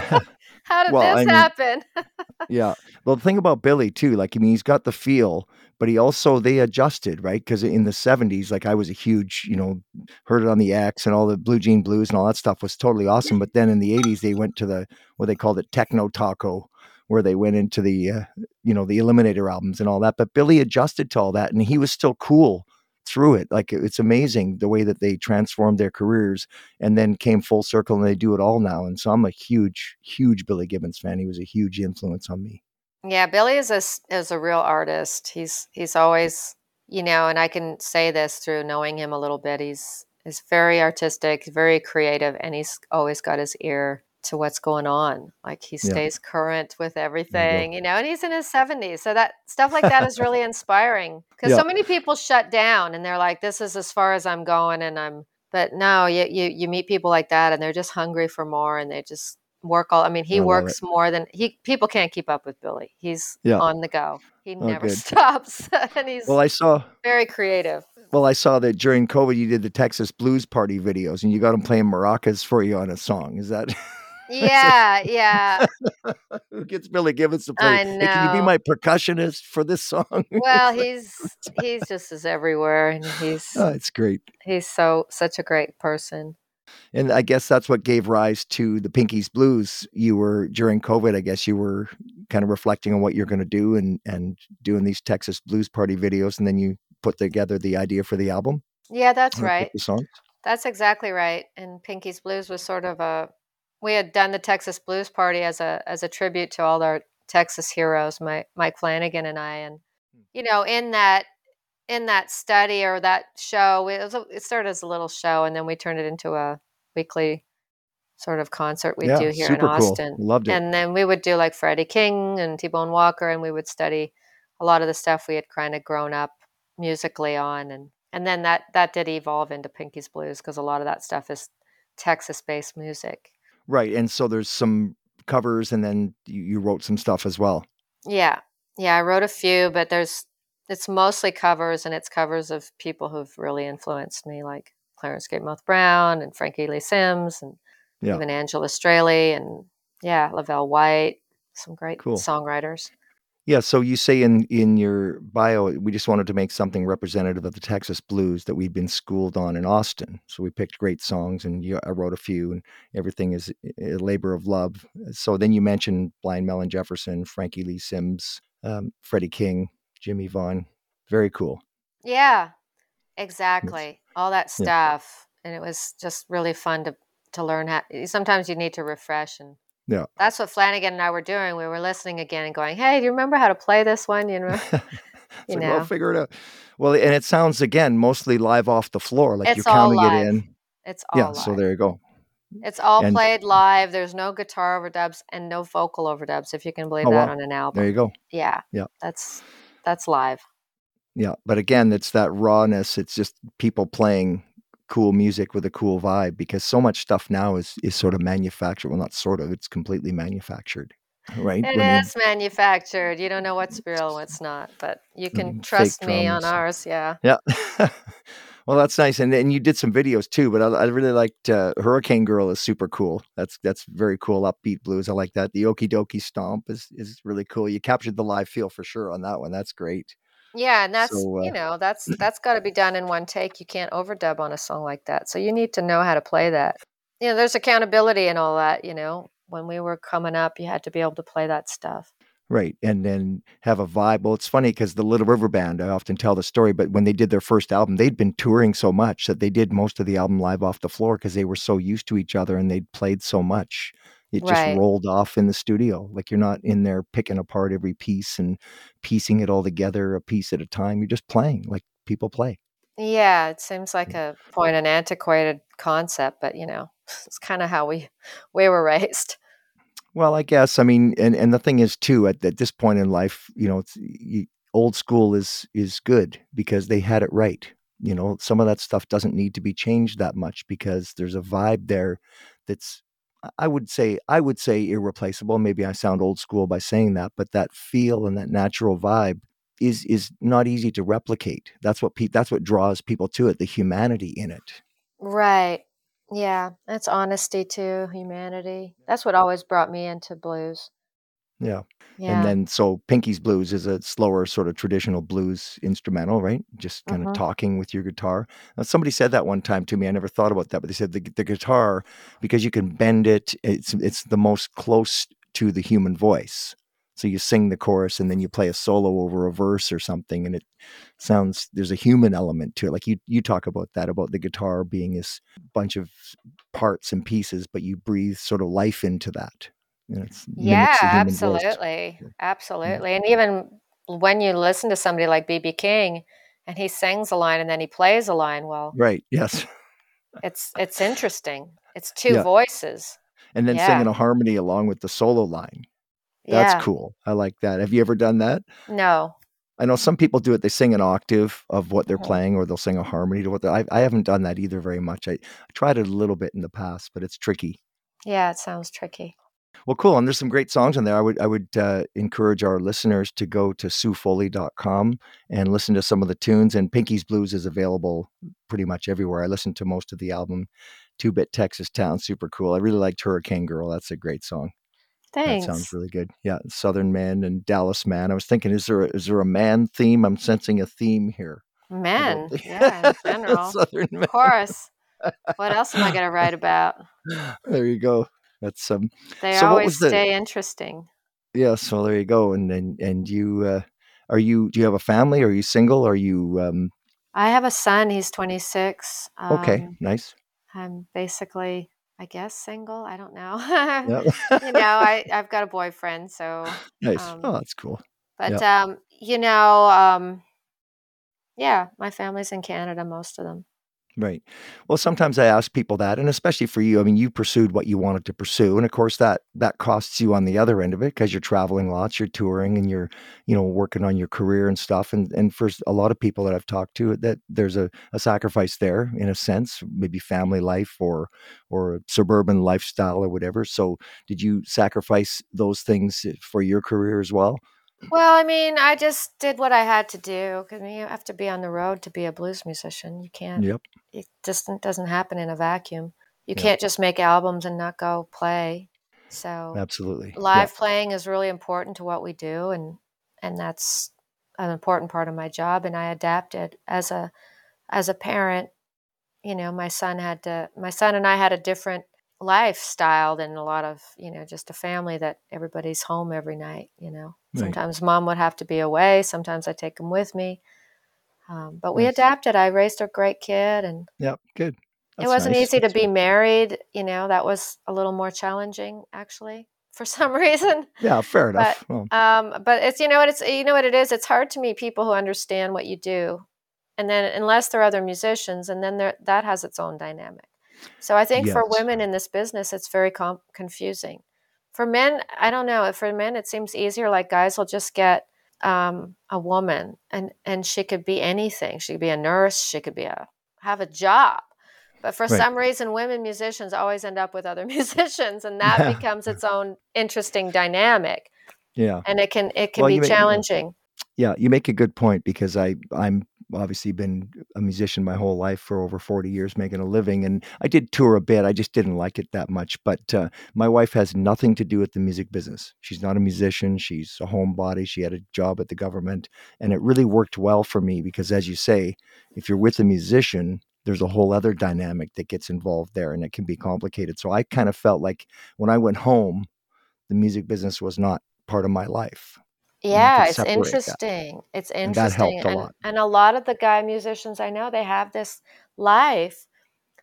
How did well, this I mean, happen? (laughs) yeah. Well, the thing about Billy, too, like, I mean, he's got the feel, but he also they adjusted right because in the 70s like i was a huge you know heard it on the x and all the blue jean blues and all that stuff was totally awesome but then in the 80s they went to the what they called it techno taco where they went into the uh, you know the eliminator albums and all that but billy adjusted to all that and he was still cool through it like it's amazing the way that they transformed their careers and then came full circle and they do it all now and so i'm a huge huge billy gibbons fan he was a huge influence on me yeah, Billy is a is a real artist. He's he's always, you know, and I can say this through knowing him a little bit. He's he's very artistic, very creative, and he's always got his ear to what's going on. Like he stays yeah. current with everything, you, you, know, and he's in his 70s. So that stuff like that is really inspiring because yeah. so many people shut down and they're like, this is as far as I'm going. And I'm, but no, you, you, you meet people like that and they're just hungry for more and they just work all. I mean, he I works more than he. People can't keep up with Billy. He's yeah. on the go. He oh, never (laughs) good. stops, (laughs) and he's well. I saw very creative. Well, I saw that during COVID, you did the Texas Blues Party videos, and you got him playing maracas for you on a song. Is that? (laughs) Yeah, (laughs) yeah. Who gets Billy Gibbons to play? I know. Hey, can you be my percussionist for this song? (laughs) well, he's he's just as everywhere, and he's. Oh, it's great. He's so such a great person and I guess that's what gave rise to the Pinky's Blues. You were during COVID, I guess you were kind of reflecting on what you're going to do and and doing these Texas Blues Party videos, and then you put together the idea for the album. Yeah, that's right. The songs. That's exactly right. And Pinky's Blues was sort of a we had done the Texas Blues Party as a as a tribute to all our Texas heroes, my, Mike Flanagan and I, and hmm. you know, in that in that study or that show, it, was a, it started as a little show, and then we turned it into a weekly sort of concert we yeah, do here in Austin. Cool. Loved it. And then we would do like Freddie King and T Bone Walker, and we would study a lot of the stuff we had kind of grown up musically on, and and then that that did evolve into Pinky's Blues because a lot of that stuff is Texas based music. Right, and so there's some covers, and then you, you wrote some stuff as well. Yeah, yeah, I wrote a few, but there's it's mostly covers, and it's covers of people who've really influenced me, like Clarence Gatemouth Brown and Frankie Lee Sims and yeah. even Angela Strehli and yeah, Lavelle White, some great cool. songwriters. Yeah, so you say in in your bio, we just wanted to make something representative of the Texas blues that we'd been schooled on in Austin. So we picked great songs, and you, I wrote a few, and everything is a labor of love. So then you mentioned Blind Melon Jefferson, Frankie Lee Sims, um, Freddie King, Jimmie Vaughan. Very cool. Yeah, exactly all that stuff yeah. and it was just really fun to to learn how sometimes you need to refresh and yeah that's what flanagan and i were doing we were listening again and going hey do you remember how to play this one you know (laughs) (laughs) you like, know well, figure it out well and it sounds again mostly live off the floor like it's you're counting live. it in it's all yeah live. so there you go It's all And- played live. There's no guitar overdubs and no vocal overdubs, if you can believe Oh, that wow. on an album. There you go. Yeah. Yeah. That's that's live. Yeah, but again, it's that rawness. It's just people playing cool music with a cool vibe because so much stuff now is is sort of manufactured. Well, not sort of. It's completely manufactured, right? It mean, is manufactured. You don't know what's real and what's not, but you can trust me on ours. Yeah. Yeah. (laughs) well, that's nice, and and you did some videos too. But I, I really liked uh, Hurricane Girl is super cool. That's that's very cool upbeat blues. I like that. The Okie Dokie Stomp is is really cool. You captured the live feel for sure on that one. That's great. Yeah, and that's So, uh, you know that's (clears throat) that's got to be done in one take. You can't overdub on a song like that, so you need to know how to play that. You know, there's accountability and all that. You know, when we were coming up, you had to be able to play that stuff. Right. And then have a vibe. Well, it's funny because the Little River Band, I often tell the story, but when they did their first album, they'd been touring so much that they did most of the album live off the floor because they were so used to each other and they'd played so much. It just Right. rolled off in the studio. Like you're not in there picking apart every piece and piecing it all together a piece at a time. You're just playing like people play. Yeah, it seems like a point an antiquated concept, but you know, (laughs) it's kind of how we (laughs) we were raised. Well, I guess. I mean, and and the thing is too, at, at this point in life, you know, it's you, old school is is good because they had it right. You know, some of that stuff doesn't need to be changed that much because there's a vibe there that's I- would say I would say irreplaceable. Maybe I sound old school by saying that, but that feel and that natural vibe is is not easy to replicate. That's what pe- that's what draws people to it, the humanity in it. Right. Yeah, that's honesty too, humanity. That's what always brought me into blues. Yeah. Yeah. And then so Pinky's Blues is a slower sort of traditional blues instrumental, right? Just kind Mhm. of talking with your guitar. Now, somebody said that one time to me. I never thought about that, but they said the, the guitar because you can bend it. It's it's the most close to the human voice. So you sing the chorus and then you play a solo over a verse or something, and it sounds there's a human element to it. Like you you talk about that about the guitar being this bunch of parts and pieces, but you breathe sort of life into that. You know, Yeah, mimics the voice. absolutely. Absolutely. And even when you listen to somebody like BB King and he sings a line and then he plays a line, well, Right. Yes. (laughs) it's it's interesting. It's two Yeah. voices. And then Yeah. singing a harmony along with the solo line. That's yeah. cool. I like that. Have you ever done that? No. I know some people do it. They sing an octave of what they're Mhm. playing, or they'll sing a harmony to what they I, I haven't done that either very much. I, I tried it a little bit in the past, but it's tricky. Yeah, it sounds tricky. Well, cool. And there's some great songs in there. I would I would uh, encourage our listeners to go to suefoley.com and listen to some of the tunes. And Pinky's Blues is available pretty much everywhere. I listened to most of the album. Two Bit Texas Town, super cool. I really liked Hurricane Girl. That's a great song. Thanks. That sounds really good. Yeah, Southern Man and Dallas Man. I was thinking, is there a, is there a man theme? I'm sensing a theme here. Men. Yeah, in (laughs) general. Southern Man. Of course. What else am I going to write about? (laughs) There you go. That's um. They So always the- stay interesting. Yeah. So there you go. And and and you uh, are you? Do you have a family? Are you single? Are you um? I have a son. He's 26. Okay. Um, nice. I'm basically, I guess, single. I don't know. (laughs) You know, I, I've got a boyfriend. So, (laughs) nice. um, oh, that's cool. but, um, you know, um, yeah, my family's in Canada, most of them. Right. Well, sometimes I ask people that, and especially for you. I mean, you pursued what you wanted to pursue, and of course that that costs you on the other end of it because you're traveling lots, you're touring, and you're you know working on your career and stuff. And and for a lot of people that I've talked to, that there's a, a sacrifice there in a sense, maybe family life or or suburban lifestyle or whatever. So, did you sacrifice those things eh, for your career as well? Well, I mean, I just did what I had to do because you have to be on the road to be a blues musician. You can't, Yep. it just doesn't happen in a vacuum. You Yeah. can't just make albums and not go play. So, Absolutely. Live playing is really important to what we do and and that's an important part of my job and I adapted as a as a parent you know my son had to my son and I had a different lifestyle than a lot of you know just a family that everybody's home every night you know Right. sometimes mom would have to be away sometimes I take them with me um, but we Nice. adapted I raised a great kid and Yep. Good. it wasn't nice. easy to That's- be married you know that was a little more challenging actually (laughs) for some reason Yeah. Fair enough. Well, um, but it's you know what it's you know what it is. It's hard to meet people who understand what you do, and then unless they're other musicians, and then that has its own dynamic. So I think for women in this business, it's very com- confusing. For men, I don't know. For men, it seems easier. Like guys will just get um, a woman, and and she could be anything. She could be a nurse. She could be a have a job. But for Right. some reason, women musicians always end up with other (laughs) musicians, and that Yeah. (laughs) becomes its own interesting dynamic. Yeah. And it can it can Well, be you may- yeah. challenging. Yeah, you make a good point because I I'm obviously been a musician my whole life for over 40 years making a living and I did tour a bit. I just didn't like it that much, but uh, my wife has nothing to do with the music business. She's not a musician, she's a homebody. She had a job at the government and it really worked well for me because as you say, if you're with a musician, there's a whole other dynamic that gets involved there and it can be complicated. So I kind of felt like when I went home, the music business was not part of my life. Yeah, it's separate that. interesting. It's interesting. And and a lot of the guy musicians I know, they have this life,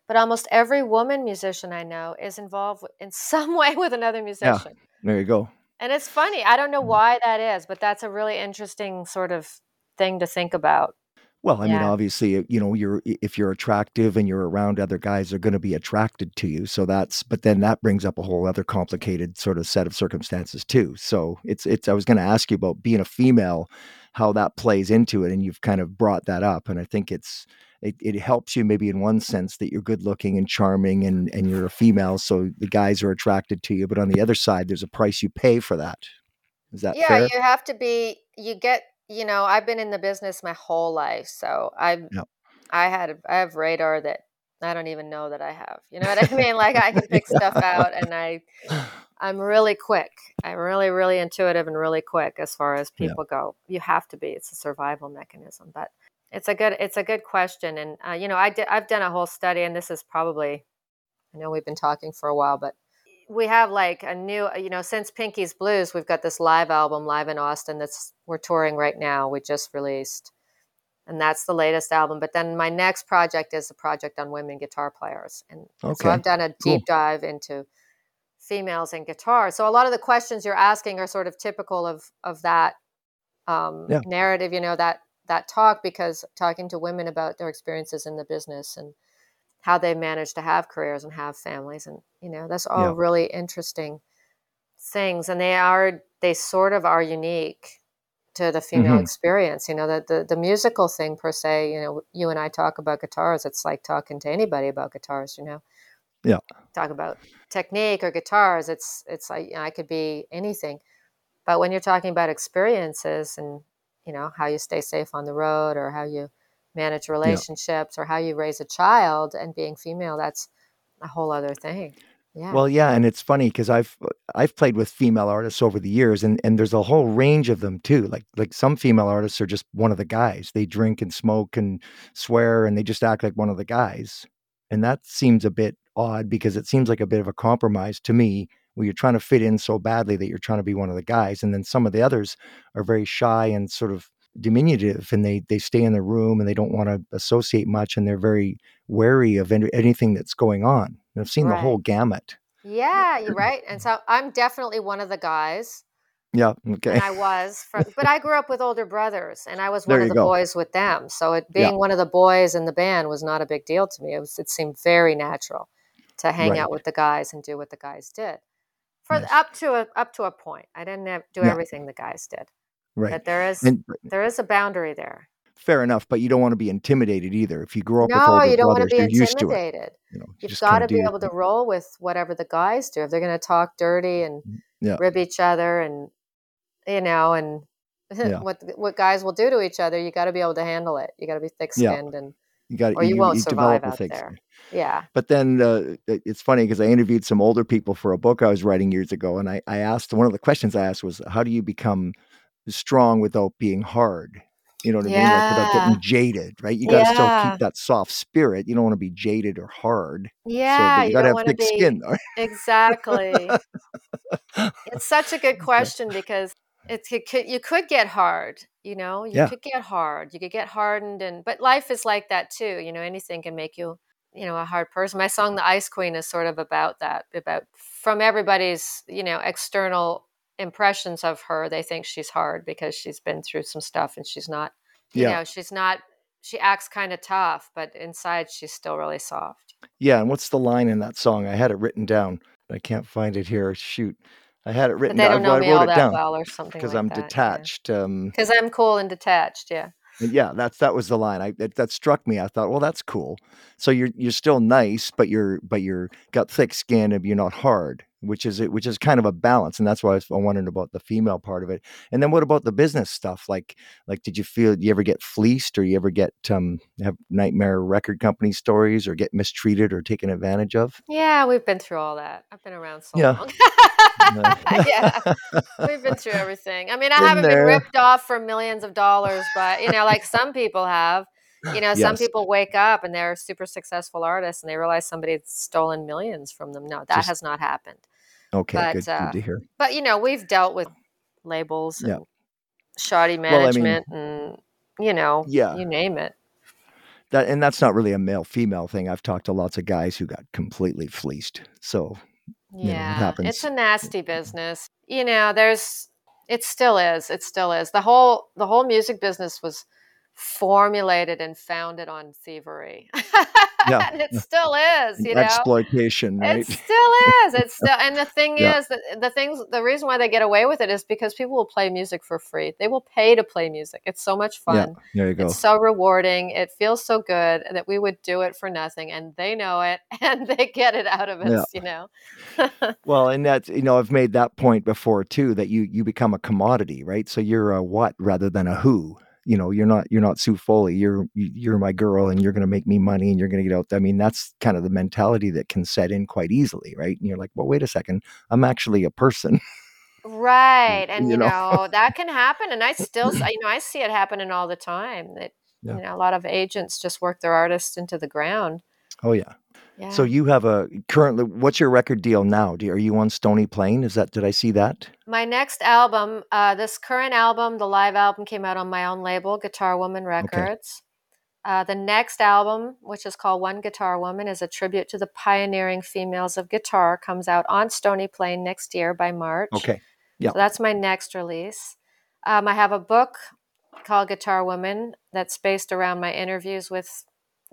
but almost every woman musician I know is involved in some (laughs) way with another musician. yeah, There you go. And it's funny. I don't know Mm. why that is, but that's a really interesting sort of thing to think about. Well, I mean, Yeah. obviously, you know, you're if you're attractive and you're around other guys, they're going to be attracted to you. So that's, but then that brings up a whole other complicated sort of set of circumstances too. So it's, it's. I was going to ask you about being a female, how that plays into it, and you've kind of brought that up, and I think it's. It, it helps you maybe in one sense that you're good looking and charming and, and you're a female, so the guys are attracted to you. But on the other side, there's a price you pay for that. Is that Yeah, fair? you have to be you get, you know, I've been in the business my whole life, so I Yep. I had I have radar that I don't even know that I have. You know what I mean? Like I can (laughs) pick stuff out and I I'm really quick. I'm really really intuitive and really quick as far as Yeah. people go. You have to be. It's a survival mechanism, but it's a good it's a good question and uh, you know, I did I've done a whole study and this is probably I know we've been talking for a while, but we have like a new, you know, since Pinky's Blues, we've got this live album live in Austin that's we're touring right now. We just released, and that's the latest album. But then my next project is a project on women guitar players, and, and so I've done a cool. deep dive into females and guitar. So a lot of the questions you're asking are sort of typical of of that um, Yeah. narrative, you know, that that talk because talking to women about their experiences in the business and how they manage to have careers and have families and you know that's all Yeah. really interesting things and they are they sort of are unique to the female Mhm. experience you know the, the the musical thing per se you know you and i talk about guitars it's like talking to anybody about guitars you know Yeah. talk about technique or guitars it's it's like you know, i could be anything but when you're talking about experiences and you know how you stay safe on the road or how you manage relationships or how you raise a child and being female that's a whole other thing yeah Well, yeah, and it's funny because I've I've played with female artists over the years, and and there's a whole range of them too. Like like some female artists are just one of the guys. They drink and smoke and swear, and they just act like one of the guys. And that seems a bit odd because it seems like a bit of a compromise to me, where you're trying to fit in so badly that you're trying to be one of the guys, and then some of the others are very shy and sort of diminutive, and they they stay in the room and they don't want to associate much, and they're very wary of any, anything that's going on. And I've seen the whole gamut. yeah you're right and so i'm definitely one of the guys Yeah. Okay. and I was from, but I grew up with older brothers, and I was one of the go. boys with them. So it, Yeah. being one of the boys in the band was not a big deal to me. It was, it seemed very natural to hang Right. out with the guys and do what the guys did, for Nice. up to a up to a point. I didn't have, do Yeah. everything the guys did, Right. but there is And there is a boundary there. fair enough, but you don't want to be intimidated either. If you grow up with No, older you don't want to brothers, be you're used to it. intimidated. You know, you You've got to be able to roll with whatever the guys do. If they're going to talk dirty and Yeah. rib each other and you know and (laughs) Yeah. what what guys will do to each other, you got to be able to handle it. You got to be thick Yeah. skinned and You got or you, you, won't you survive out there. Yeah. But then uh, it's funny because I interviewed some older people for a book I was writing years ago, and I, I asked one of the questions I asked was, "How do you become strong without being hard?" You know what I mean? Like without getting jaded, right? You got to still keep that soft spirit. You don't want to be jaded or hard. Yeah, but you you got to don't have thick be skin, though. exactly. It's such a good (laughs) question because it's it could, you could get hard, you know, you Yeah. could get hard. You could get hardened and but life is like that too, you know, anything can make you, you know, a hard person. My song The Ice Queen is sort of about that, about from everybody's, you know, external impressions of her, they think she's hard because she's been through some stuff and she's not, you Yeah. know, she's not she acts kind of tough, but inside she's still really soft. Yeah, and what's the line in that song? I had it written down. I can't find it here. Shoot. I had it written But they down. don't know I me wrote all it that down well or something because like I'm that. Yeah. detached. Um, Because I'm cool and detached. Yeah. Yeah, that's that was the line. I that, that struck me. I thought, well, that's cool. So you're you're still nice, but you're but you're got thick skin and you're not hard, which is which is kind of a balance. And that's why I was wondering about the female part of it. And then what about the business stuff? Like like did you feel you ever get fleeced or you ever get um have nightmare record company stories or get mistreated or taken advantage of? Yeah, we've been through all that. I've been around so Yeah. long. (laughs) Yeah, we've been through (laughs) everything. I mean, I Been haven't there. been ripped off for millions of dollars, but you know, like some people have. You know, some people wake up and they're super successful artists and they realize somebody had stolen millions from them. No, that Just- has not happened. Okay, But, good, uh, good to hear. But you know, we've dealt with labels Yeah. and shoddy Well, I mean- management and you know, Yeah. you name it. That and that's not really a male female thing. I've talked to lots of guys who got completely fleeced. So know, it Yeah, happens. it's a nasty business. You know, there's it still is. It still is. The whole the whole music business was formulated and founded on thievery. Yeah. and (laughs) it still is, you know. exploitation, right? It still is. It's (laughs) still, and the thing Yeah. is the things, the reason why they get away with it is because people will play music for free. They will pay to play music. It's so much Yeah, fun. there you go. It's so rewarding. It feels so good that we would do it for nothing, and they know it, (laughs) and they get it out of us. Yeah. You know. Well, and that's you know I've made that point before too that you you become a commodity, right? So you're a what rather than a who. You know, you're not you're not Sue Foley. You're you- you're my girl, and you're going to make me money, and you're going to get out. I mean, that's kind of the mentality that can set in quite easily, right? And you're like, well, wait a second, I'm actually a person. Right. (laughs) And you you know. know, that can happen and I (laughs) still you know, I see it happening all the time that Yeah. you know, a lot of agents just work their artists into the ground. Oh yeah. Yeah. So you have a currently. What's your record deal now? Do, are you on Stony Plain? Is that did I see that? my next album, uh this current album, the live album came out on my own label, Guitar Woman Records. Uh, the next album, which is called One Guitar Woman, is a tribute to the pioneering females of guitar. Comes out on Stony Plain next year by March. Okay. Yeah. So that's my next release. Um, I have a book called Guitar Woman that's based around my interviews with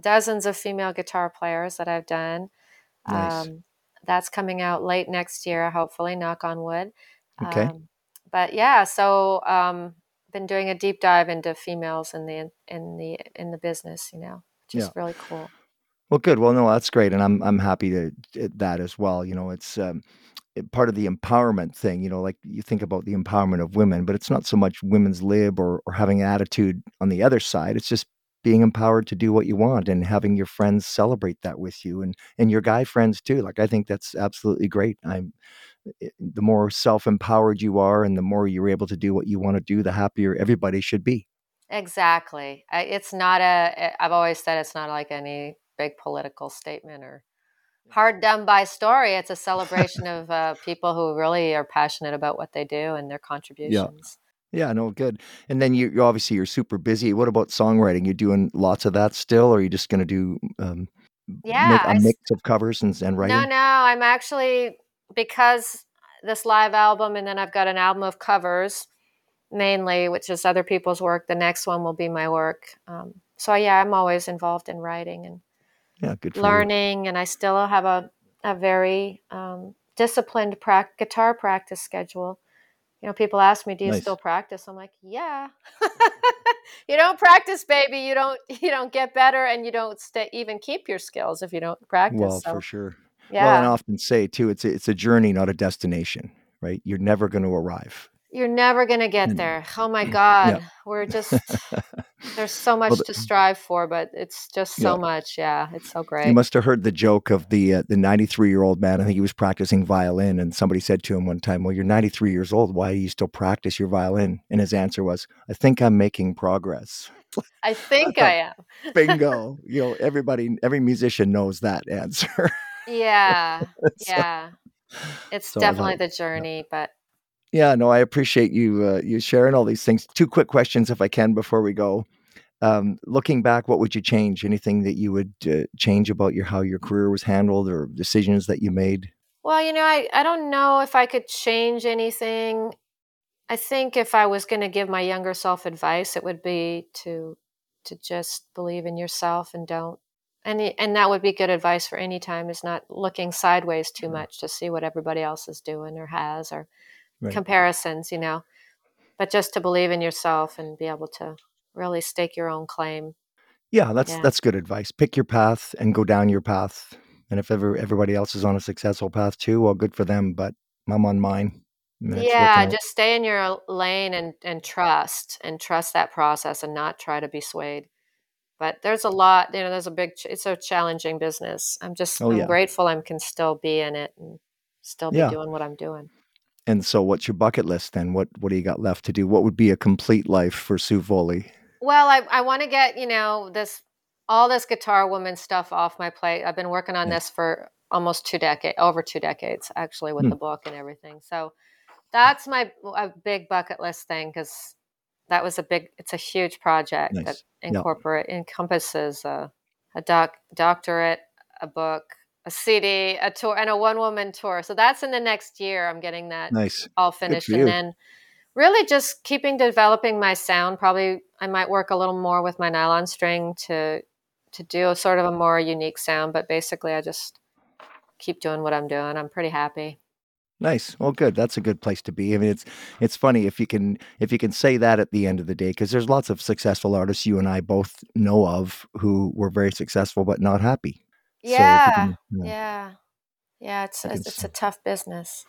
dozens of female guitar players that I've done. Nice. Um, that's coming out late next year, hopefully, knock on wood. Okay. Um, but yeah, so um, been doing a deep dive into females in the in the in the business, you know, which is Yeah. really cool. Well, good. Well, no, that's great, and I'm I'm happy to that as well. You know, it's um, it- part of the empowerment thing. You know, like you think about the empowerment of women, but it's not so much women's lib or or having attitude on the other side. It's just being empowered to do what you want and having your friends celebrate that with you and and your guy friends too. Like I think that's absolutely great. I'm eh, eh, the more self-empowered you are and the more you're able to do what you want to do, the happier everybody should be. Exactly. It's not a. Eh, I've always said it's not like any big political statement or hard done by story. It's a celebration of uh, people who really are passionate about what they do and their (laughs) contributions. Yeah, no, good. And then you, you obviously you're super busy. What about songwriting? You're doing lots of that still, or are you just going to do um, Yeah, a mix of covers and, and writing? No, no. I'm actually because this live album, and then I've got an album of covers mainly, which is other people's work. The next one will be my work. Um, so yeah, I'm always involved in writing and Yeah, good for you. learning, and I still have a a very um, disciplined prac- guitar practice schedule. You know, people ask me, "Do you Nice. still practice?" I'm like, "Yeah." (laughs) you don't practice, baby. You don't (laughs) you don't get better, and you don't stay, even keep your skills if you don't practice. Well, so, for sure. yeah, Well, and I often say too, it's a, it's a journey, not a destination, right? You're never going to arrive. You're never gonna get Mm. there. Oh my God, we're (laughs) just there's so much the- to strive for, but it's just so Yeah. much. Yeah, it's so great. You must have heard the joke of the uh, the 93 year old man. I think he was practicing violin, and somebody said to him one time, "Well, you're 93 years old. Why do you still practice your violin?" And his answer was, "I think I'm making progress." (laughs) I think thought- I am. Bingo. (laughs) you know, everybody, every musician knows that answer. Yeah, So- yeah. It's so I definitely the journey, but Yeah, no, I appreciate you uh, you sharing all these things. Two quick questions, if I can, before we go. Um, looking back, what would you change? Anything that you would uh, change about your how your career was handled or decisions that you made? well, you know, I, I don't know if I could change anything. I think if I was going to give my younger self advice, it would be to to just believe in yourself and don't and and that would be good advice for any time is not looking sideways too much to see what everybody else is doing or has or right. comparisons you know but just to believe in yourself and be able to really stake your own claim yeah that's yeah. that's good advice pick your path and go down your path and if ever everybody else is on a successful path too well good for them but i'm on mine yeah just stay in your lane and and trust and trust that process and not try to be swayed but there's a lot you know there's a big it's a challenging business i'm just oh, i'm yeah. grateful i can still be in it and still be yeah. doing what i'm doing and so what's your bucket list then what what do you got left to do what would be a complete life for sue foley well i, I want to get you know this all this guitar woman stuff off my plate i've been working on yeah. this for almost two decades over two decades actually with hmm. the book and everything so that's my a big bucket list thing because that was a big it's a huge project nice. that incorporate encompasses a, a doc, doctorate a book a cd a tour and a one woman tour so that's in the next year i'm getting that nice all finished and then really just keeping developing my sound probably i might work a little more with my nylon string to to do a sort of a more unique sound but basically i just keep doing what i'm doing i'm pretty happy Nice. Well, good. That's a good place to be. I mean, it's it's funny if you can if you can say that at the end of the day because there's lots of successful artists you and I both know of who were very successful but not happy. Yeah. So can, you know, yeah. Yeah, it's it's, it's a tough business.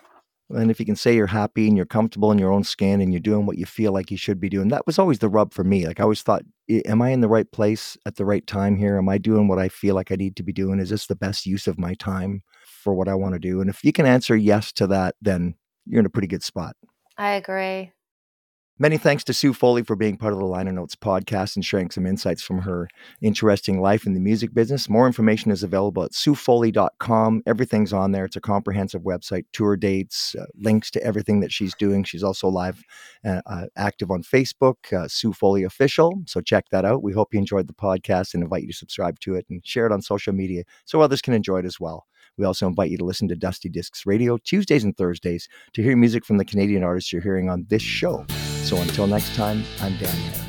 And if you can say you're happy and you're comfortable in your own skin and you're doing what you feel like you should be doing, that was always the rub for me. Like I always thought, am I in the right place at the right time here? Am I doing what I feel like I need to be doing? Is this the best use of my time for what I want to do? And if you can answer yes to that, then you're in a pretty good spot. I agree. Many thanks to Sue Foley for being part of the Liner Notes podcast and sharing some insights from her interesting life in the music business. More information is available at suefoley.com. Everything's on there. It's a comprehensive website, tour dates, uh, links to everything that she's doing. She's also live, uh, uh, active on Facebook, uh, Sue Foley Official. So check that out. We hope you enjoyed the podcast and invite you to subscribe to it and share it on social media so others can enjoy it as well. We also invite you to listen to Dusty Discs Radio Tuesdays and Thursdays to hear music from the Canadian artists you're hearing on this show. So until next time, I'm Dan